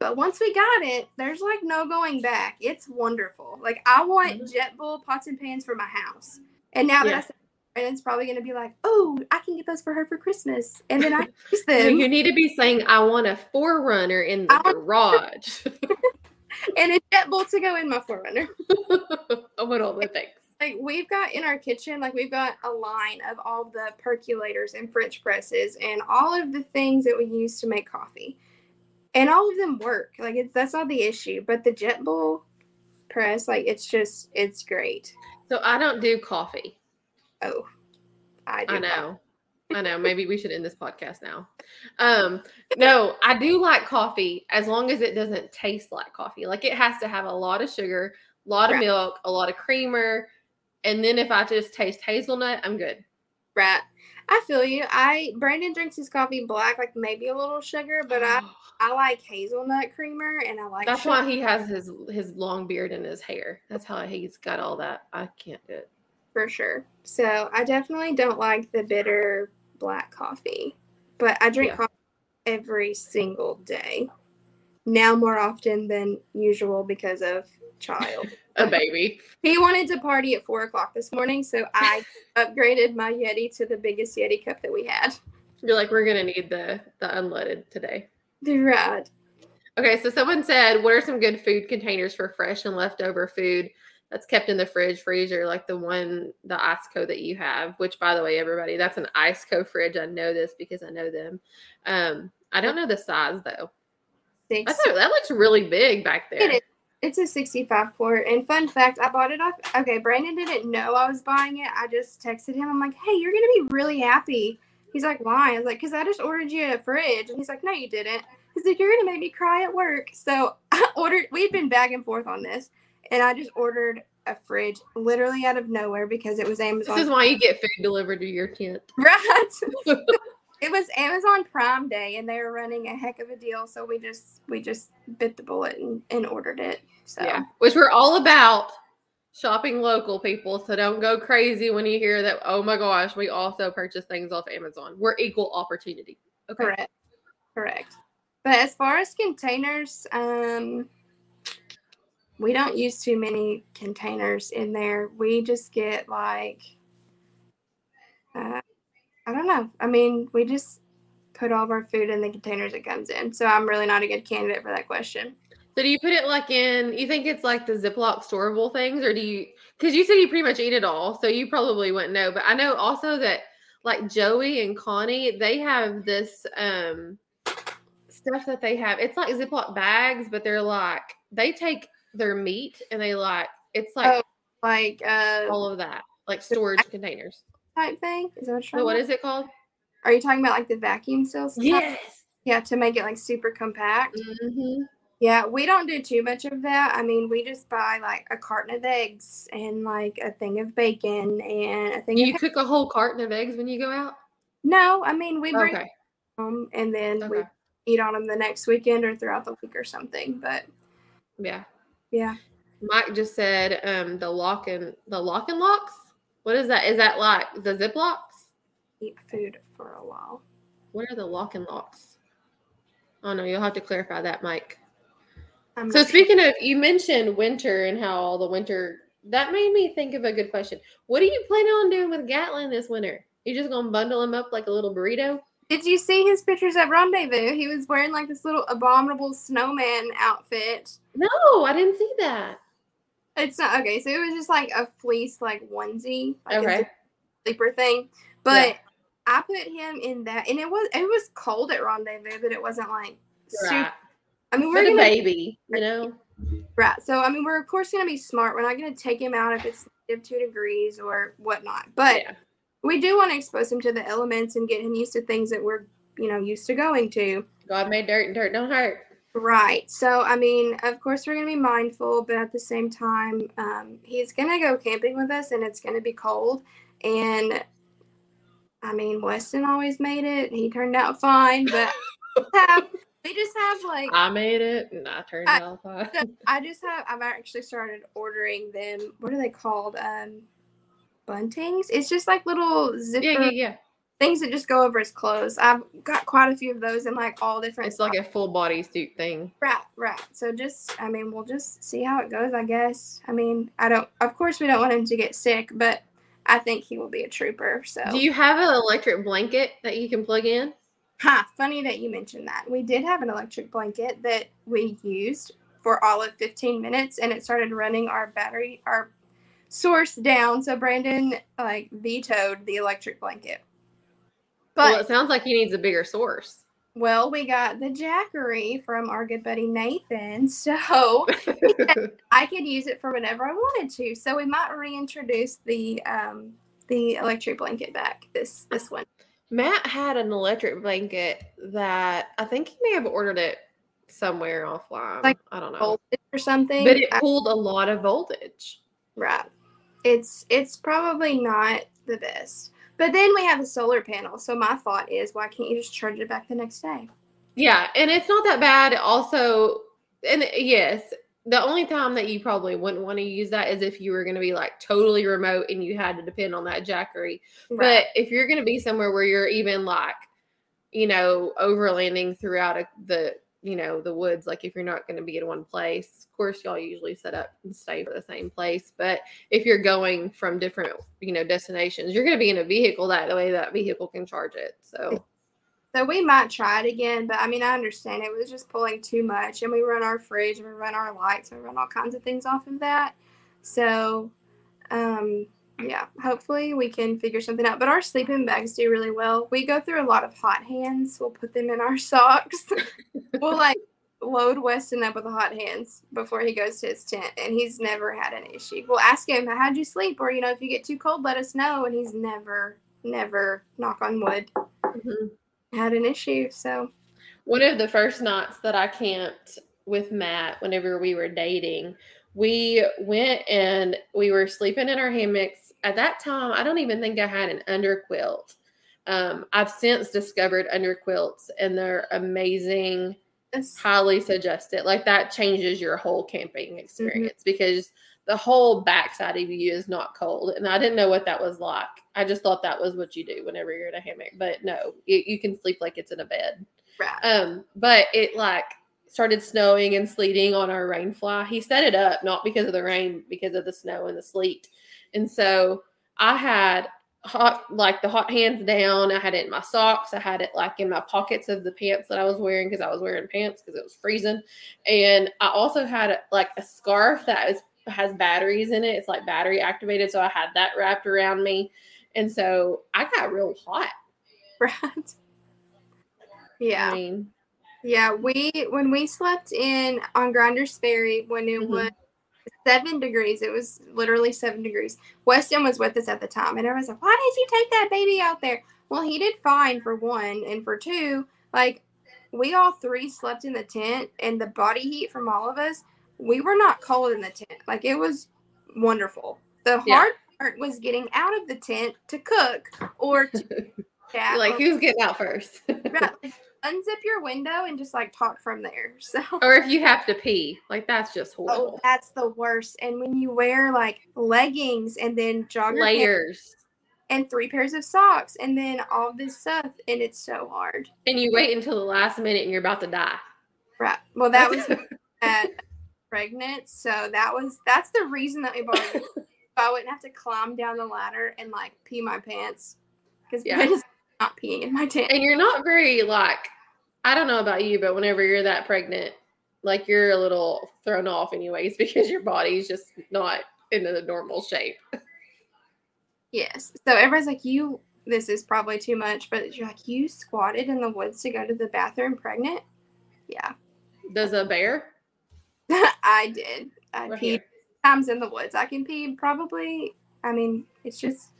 but once we got it, there's like no going back. It's wonderful. Like I want Jetboil pots and pans for my house, and now that Mm-hmm. Yeah. I said, Brandon's probably going to be like, "Oh, I can get those for her for Christmas," and then I use So them. you need to be saying, "I want a 4Runner in the I garage." and a Jetboil to go in my 4Runner. I want all the things. like we've got in our kitchen like we've got a line of all the percolators and french presses and all of the things that we use to make coffee and all of them work like it's that's not the issue but the Jetboil press like it's just it's great So I don't do coffee. oh i do I know. I know. Maybe we should end this podcast now. Um, no, I do like coffee as long as it doesn't taste like coffee. Like it has to have a lot of sugar, a lot of Right. milk, a lot of creamer, and then if I just taste hazelnut, I'm good. right I feel you. I Brandon drinks his coffee black, like maybe a little sugar, but I I like hazelnut creamer and I like. That's sugar. why he has his his long beard and his hair. That's how he's got all that. I can't do it. for sure. So I definitely don't like the bitter black coffee, but I drink Yeah. coffee every single day. Now more often than usual because of child. A baby. he wanted to party at four o'clock this morning, so I upgraded my Yeti to the biggest Yeti cup that we had. You're like, we're gonna need the the unleaded today. The Right. Okay, so someone said, what are some good food containers for fresh and leftover food that's kept in the fridge, freezer, like the one, the Iceco that you have? Which, by the way, everybody, that's an Iceco fridge. I know this because I know them. Um, I don't know the size though. Six. I thought that looks really big back there. It is. It's a 65 quart. And fun fact, I bought it off. Okay, Brandon didn't know I was buying it. I just texted him. I'm like, hey, you're going to be really happy. He's like, why? I was like, because I just ordered you a fridge. And he's like, no, you didn't. He's like, you're going to make me cry at work. So I ordered, we'd been back and forth on this. And I just ordered a fridge literally out of nowhere because it was Amazon. This is why you get food delivered to your tent. right. it was Amazon Prime Day and they were running a heck of a deal. So we just, we just bit the bullet and, and ordered it. So Yeah, which we're all about shopping local people. So don't go crazy when you hear that. Oh my gosh, we also purchase things off Amazon. We're equal opportunity. Okay. Correct. Correct. But as far as containers, um, we don't use too many containers in there. We just get like, uh, I don't know. I mean, we just put all of our food in the containers it comes in. So I'm really not a good candidate for that question. So do you put it like in? You think it's like the Ziploc storable things, or do you? Because you said you pretty much eat it all, so you probably wouldn't know. But I know also that like Joey and Connie, they have this um stuff that they have. It's like Ziploc bags, but they're like they take their meat and they like it's like Oh, Like uh, all of that, like storage containers. Type thing. Is that what you're So what about? is it called? Are you talking about like the vacuum seal stuff? Yes. Yeah, to make it like super compact. Mm-hmm. Yeah, we don't do too much of that. I mean, we just buy like a carton of eggs and like a thing of bacon and a thing you cook a whole carton of eggs when you go out? No, I mean we bring Okay. them and then we eat on them the next weekend or throughout the week or something. But Yeah. yeah, Mike just said um the lock and the lock and locks. What is that? Is that like the ziplocs? eat food for a while. What are the lock and locks? Oh no, you'll have to clarify that, Mike. I'm So not sure. speaking of, you mentioned winter and how all the winter. That made me think of a good question. What are you planning on doing with Gatlin this winter? You just gonna bundle him up like a little burrito? Did you see his pictures at Rendezvous? He was wearing like this little abominable snowman outfit. No, I didn't see that. It's not okay. So it was just like a fleece like onesie, like Okay. sleeper thing. But Yeah. I put him in that, and it was it was cold at Rendezvous, but it wasn't like super. Right. I mean, we're gonna baby, you know. right. So I mean, we're of course gonna be smart. We're not gonna take him out if it's negative two degrees or whatnot. But yeah. we do want to expose him to the elements and get him used to things that we're you know used to going to. God made dirt and dirt don't hurt. Right. So, I mean, of course, we're going to be mindful, but at the same time, um, he's going to go camping with us and it's going to be cold. And I mean, Weston always made it. He turned out fine, but have, we just have like, I made it and I turned I- off. fine. I just have, I've actually started ordering them. What are they called? Um, buntings. It's just like little zipper yeah, yeah, yeah. Things that just go over his clothes. I've got quite a few of those in like all different. It's like a full body suit thing. Right, right. So just, I mean, we'll just see how it goes, I guess. I mean, I don't, of course, we don't want him to get sick, but I think he will be a trooper. So, Do you have an electric blanket that you can plug in? huh, funny that you mentioned that. We did have an electric blanket that we used for all of 15 minutes and it started running our battery, our source down. So Brandon like vetoed the electric blanket. But well, it sounds like he needs a bigger source. well, we got the Jackery from our good buddy Nathan. So I could use it for whenever I wanted to. So we might reintroduce the um the electric blanket back this this one. Matt had an electric blanket that I think he may have ordered it somewhere offline. Like I don't know. Voltage or something. But it pulled a lot of voltage. right. It's it's probably not the best. But then we have a solar panel. So my thought is, why can't you just charge it back the next day? Yeah, and it's not that bad. Also, and yes, the only time that you probably wouldn't want to use that is if you were going to be like totally remote and you had to depend on that jackery. Right. But if you're going to be somewhere where you're even like, you know, overlanding throughout a, the you know the woods like if you're not going to be in one place of course y'all usually set up and stay for the same place but if you're going from different you know destinations you're going to be in a vehicle that way that vehicle can charge it so. So we might try it again but i mean i understand it was just pulling too much and we run our fridge and we run our lights and we run all kinds of things off of that. So um yeah, hopefully we can figure something out. But our sleeping bags do really well. We go through a lot of hot hands. We'll put them in our socks. we'll like load Weston up with the hot hands before he goes to his tent, and he's never had an issue. We'll ask him, "How'd you sleep?" Or you know, if you get too cold, let us know. And he's never, never, knock on wood, mm-hmm. had an issue. So, one of the first nights that I camped with Matt, whenever we were dating, we went and we were sleeping in our hammocks at that time, I don't even think I had an under quilt. Um, I've since discovered under quilts and they're amazing. Yes. Highly suggest it. Like that changes your whole camping mm-hmm. experience mm-hmm. because the whole backside of you is not cold. And I didn't know what that was like. I just thought that was what you do whenever you're in a hammock. But no, you, you can sleep like it's in a bed. Right. Um, but it like started snowing and sleeting on our rain fly. He set it up not because of the rain, because of the snow and the sleet. And so I had hot like the hot hands down. I had it in my socks. I had it like in my pockets of the pants that I was wearing because I was wearing pants because it was freezing. And I also had like a scarf that is, has batteries in it. It's like battery activated. So I had that wrapped around me. And so I got real hot. Right. Yeah. I mean, yeah, we when we slept in on Grinders Ferry when it mm-hmm. was seven degrees. It was literally seven degrees. Weston was with us at the time, and everyone's like, "Why did you take that baby out there?" Well, he did fine for one, and for two, like we all three slept in the tent, and the body heat from all of us, we were not cold in the tent. Like it was wonderful. The yeah. hard part was getting out of the tent to cook or to. like who's getting out first? right unzip your window and just like talk from there. So or if you have to pee, like that's just oh, horrible. Oh, that's the worst. And when you wear like leggings and then jogger layers and three pairs of socks and then all this stuff and it's so hard. And you wait until the last minute and you're about to die. Right. Well, that was at pregnant, so that was that's the reason that we bought it. I wouldn't have to climb down the ladder and like pee my pants because yeah not peeing in my tent. And you're not very like I don't know about you, but whenever you're that pregnant, like you're a little thrown off anyways because your body's just not in the normal shape. Yes. So everyone's like, you this is probably too much, but you're like, you squatted in the woods to go to the bathroom pregnant? Yeah. Does a bear? I did. I right peed times in the woods. I can pee probably I mean, it's just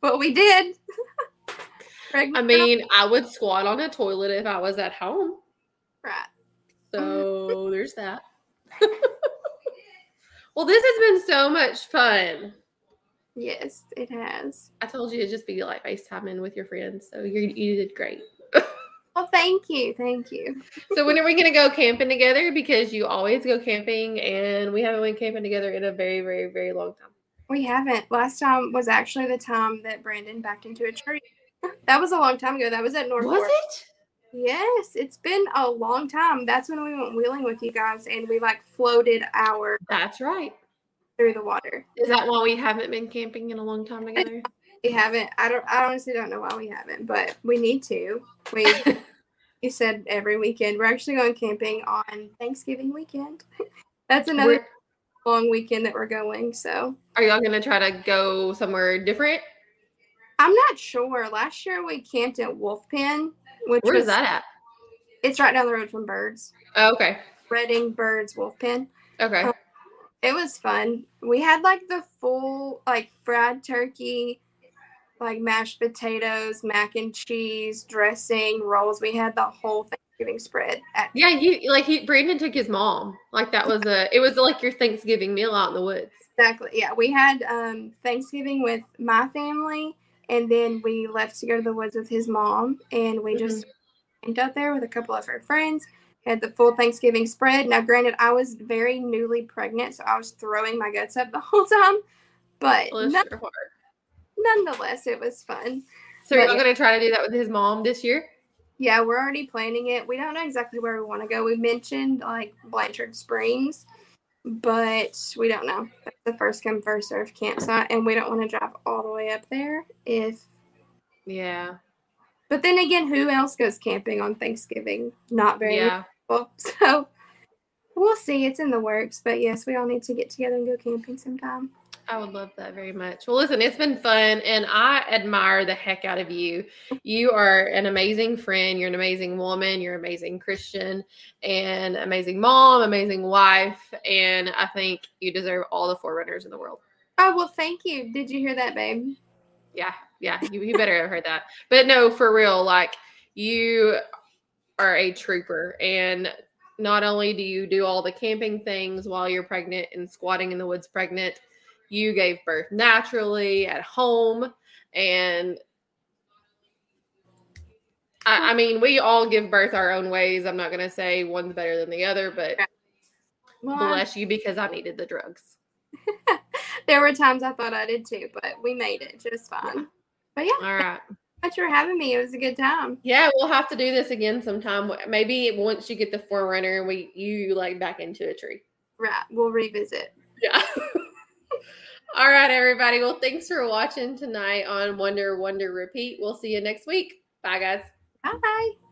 what we did. I mean, I would squat on a toilet if I was at home. Right. So there's that. well, this has been so much fun. Yes, it has. I told you to just be like FaceTiming with your friends, so you you did great. well, thank you, thank you. so when are we gonna go camping together? Because you always go camping, and we haven't went camping together in a very, very, very long time. We haven't. Last time was actually the time that Brandon backed into a tree. that was a long time ago. That was at North. Was it? Yes, it's been a long time. That's when we went wheeling with you guys, and we like floated our. That's right. Through the water. Is that why we haven't been camping in a long time together? we haven't. I don't. I honestly don't know why we haven't, but we need to. We. you said every weekend. We're actually going camping on Thanksgiving weekend. That's another. We're- long weekend that we're going. So, are y'all to try to go somewhere different? I'm not sure. Last year we camped at Wolf Pen, which where was, is that at? It's right down the road from Byrd's. Oh, okay. Redding Byrd's Wolf Pen. Okay. Um, it was fun. We had like the full like fried turkey, like mashed potatoes, mac and cheese, dressing, rolls. We had the whole thing Thanksgiving spread. At- Yeah, you like he Brandon took his mom. Like that was a it was like your Thanksgiving meal out in the woods. Exactly. Yeah, we had um, Thanksgiving with my family, and then we left to go to the woods with his mom, and we just went out there with a couple of her friends. Had the full Thanksgiving spread. Now, granted, I was very newly pregnant, so I was throwing my guts up the whole time, but none- nonetheless, it was fun. So you're not yeah. gonna try to do that with his mom this year? Yeah, we're already planning it. We don't know exactly where we want to go. We mentioned like Blanchard Springs, but we don't know. That's the first come first serve campsite, and we don't want to drive all the way up there. If, Yeah. but then again, who else goes camping on Thanksgiving? Not very many Yeah. people. So we'll see. It's in the works, but yes, we all need to get together and go camping sometime. I would love that very much. Well, listen, it's been fun and I admire the heck out of you. You are an amazing friend. You're an amazing woman. You're an amazing Christian and amazing mom, amazing wife. And I think you deserve all the 4Runners in the world. Oh well, thank you. Did you hear that, babe? Yeah. Yeah. You, you better have heard that. But no, for real, like you are a trooper. And not only do you do all the camping things while you're pregnant and squatting in the woods pregnant, you gave birth naturally at home. And I, I mean, we all give birth our own ways. I'm not going to say one's better than the other, but Well, bless you because I needed the drugs. there were times I thought I did too, but we made it just fine. But yeah, All right. thanks for having me. It was a good time. Yeah, we'll have to do this again sometime. Maybe once you get the 4Runner, and we you like back into a tree. Right. We'll revisit. Yeah. All right, everybody. Well, thanks for watching tonight on Wonder Wonder Repeat. We'll see you next week. Bye, guys. Bye.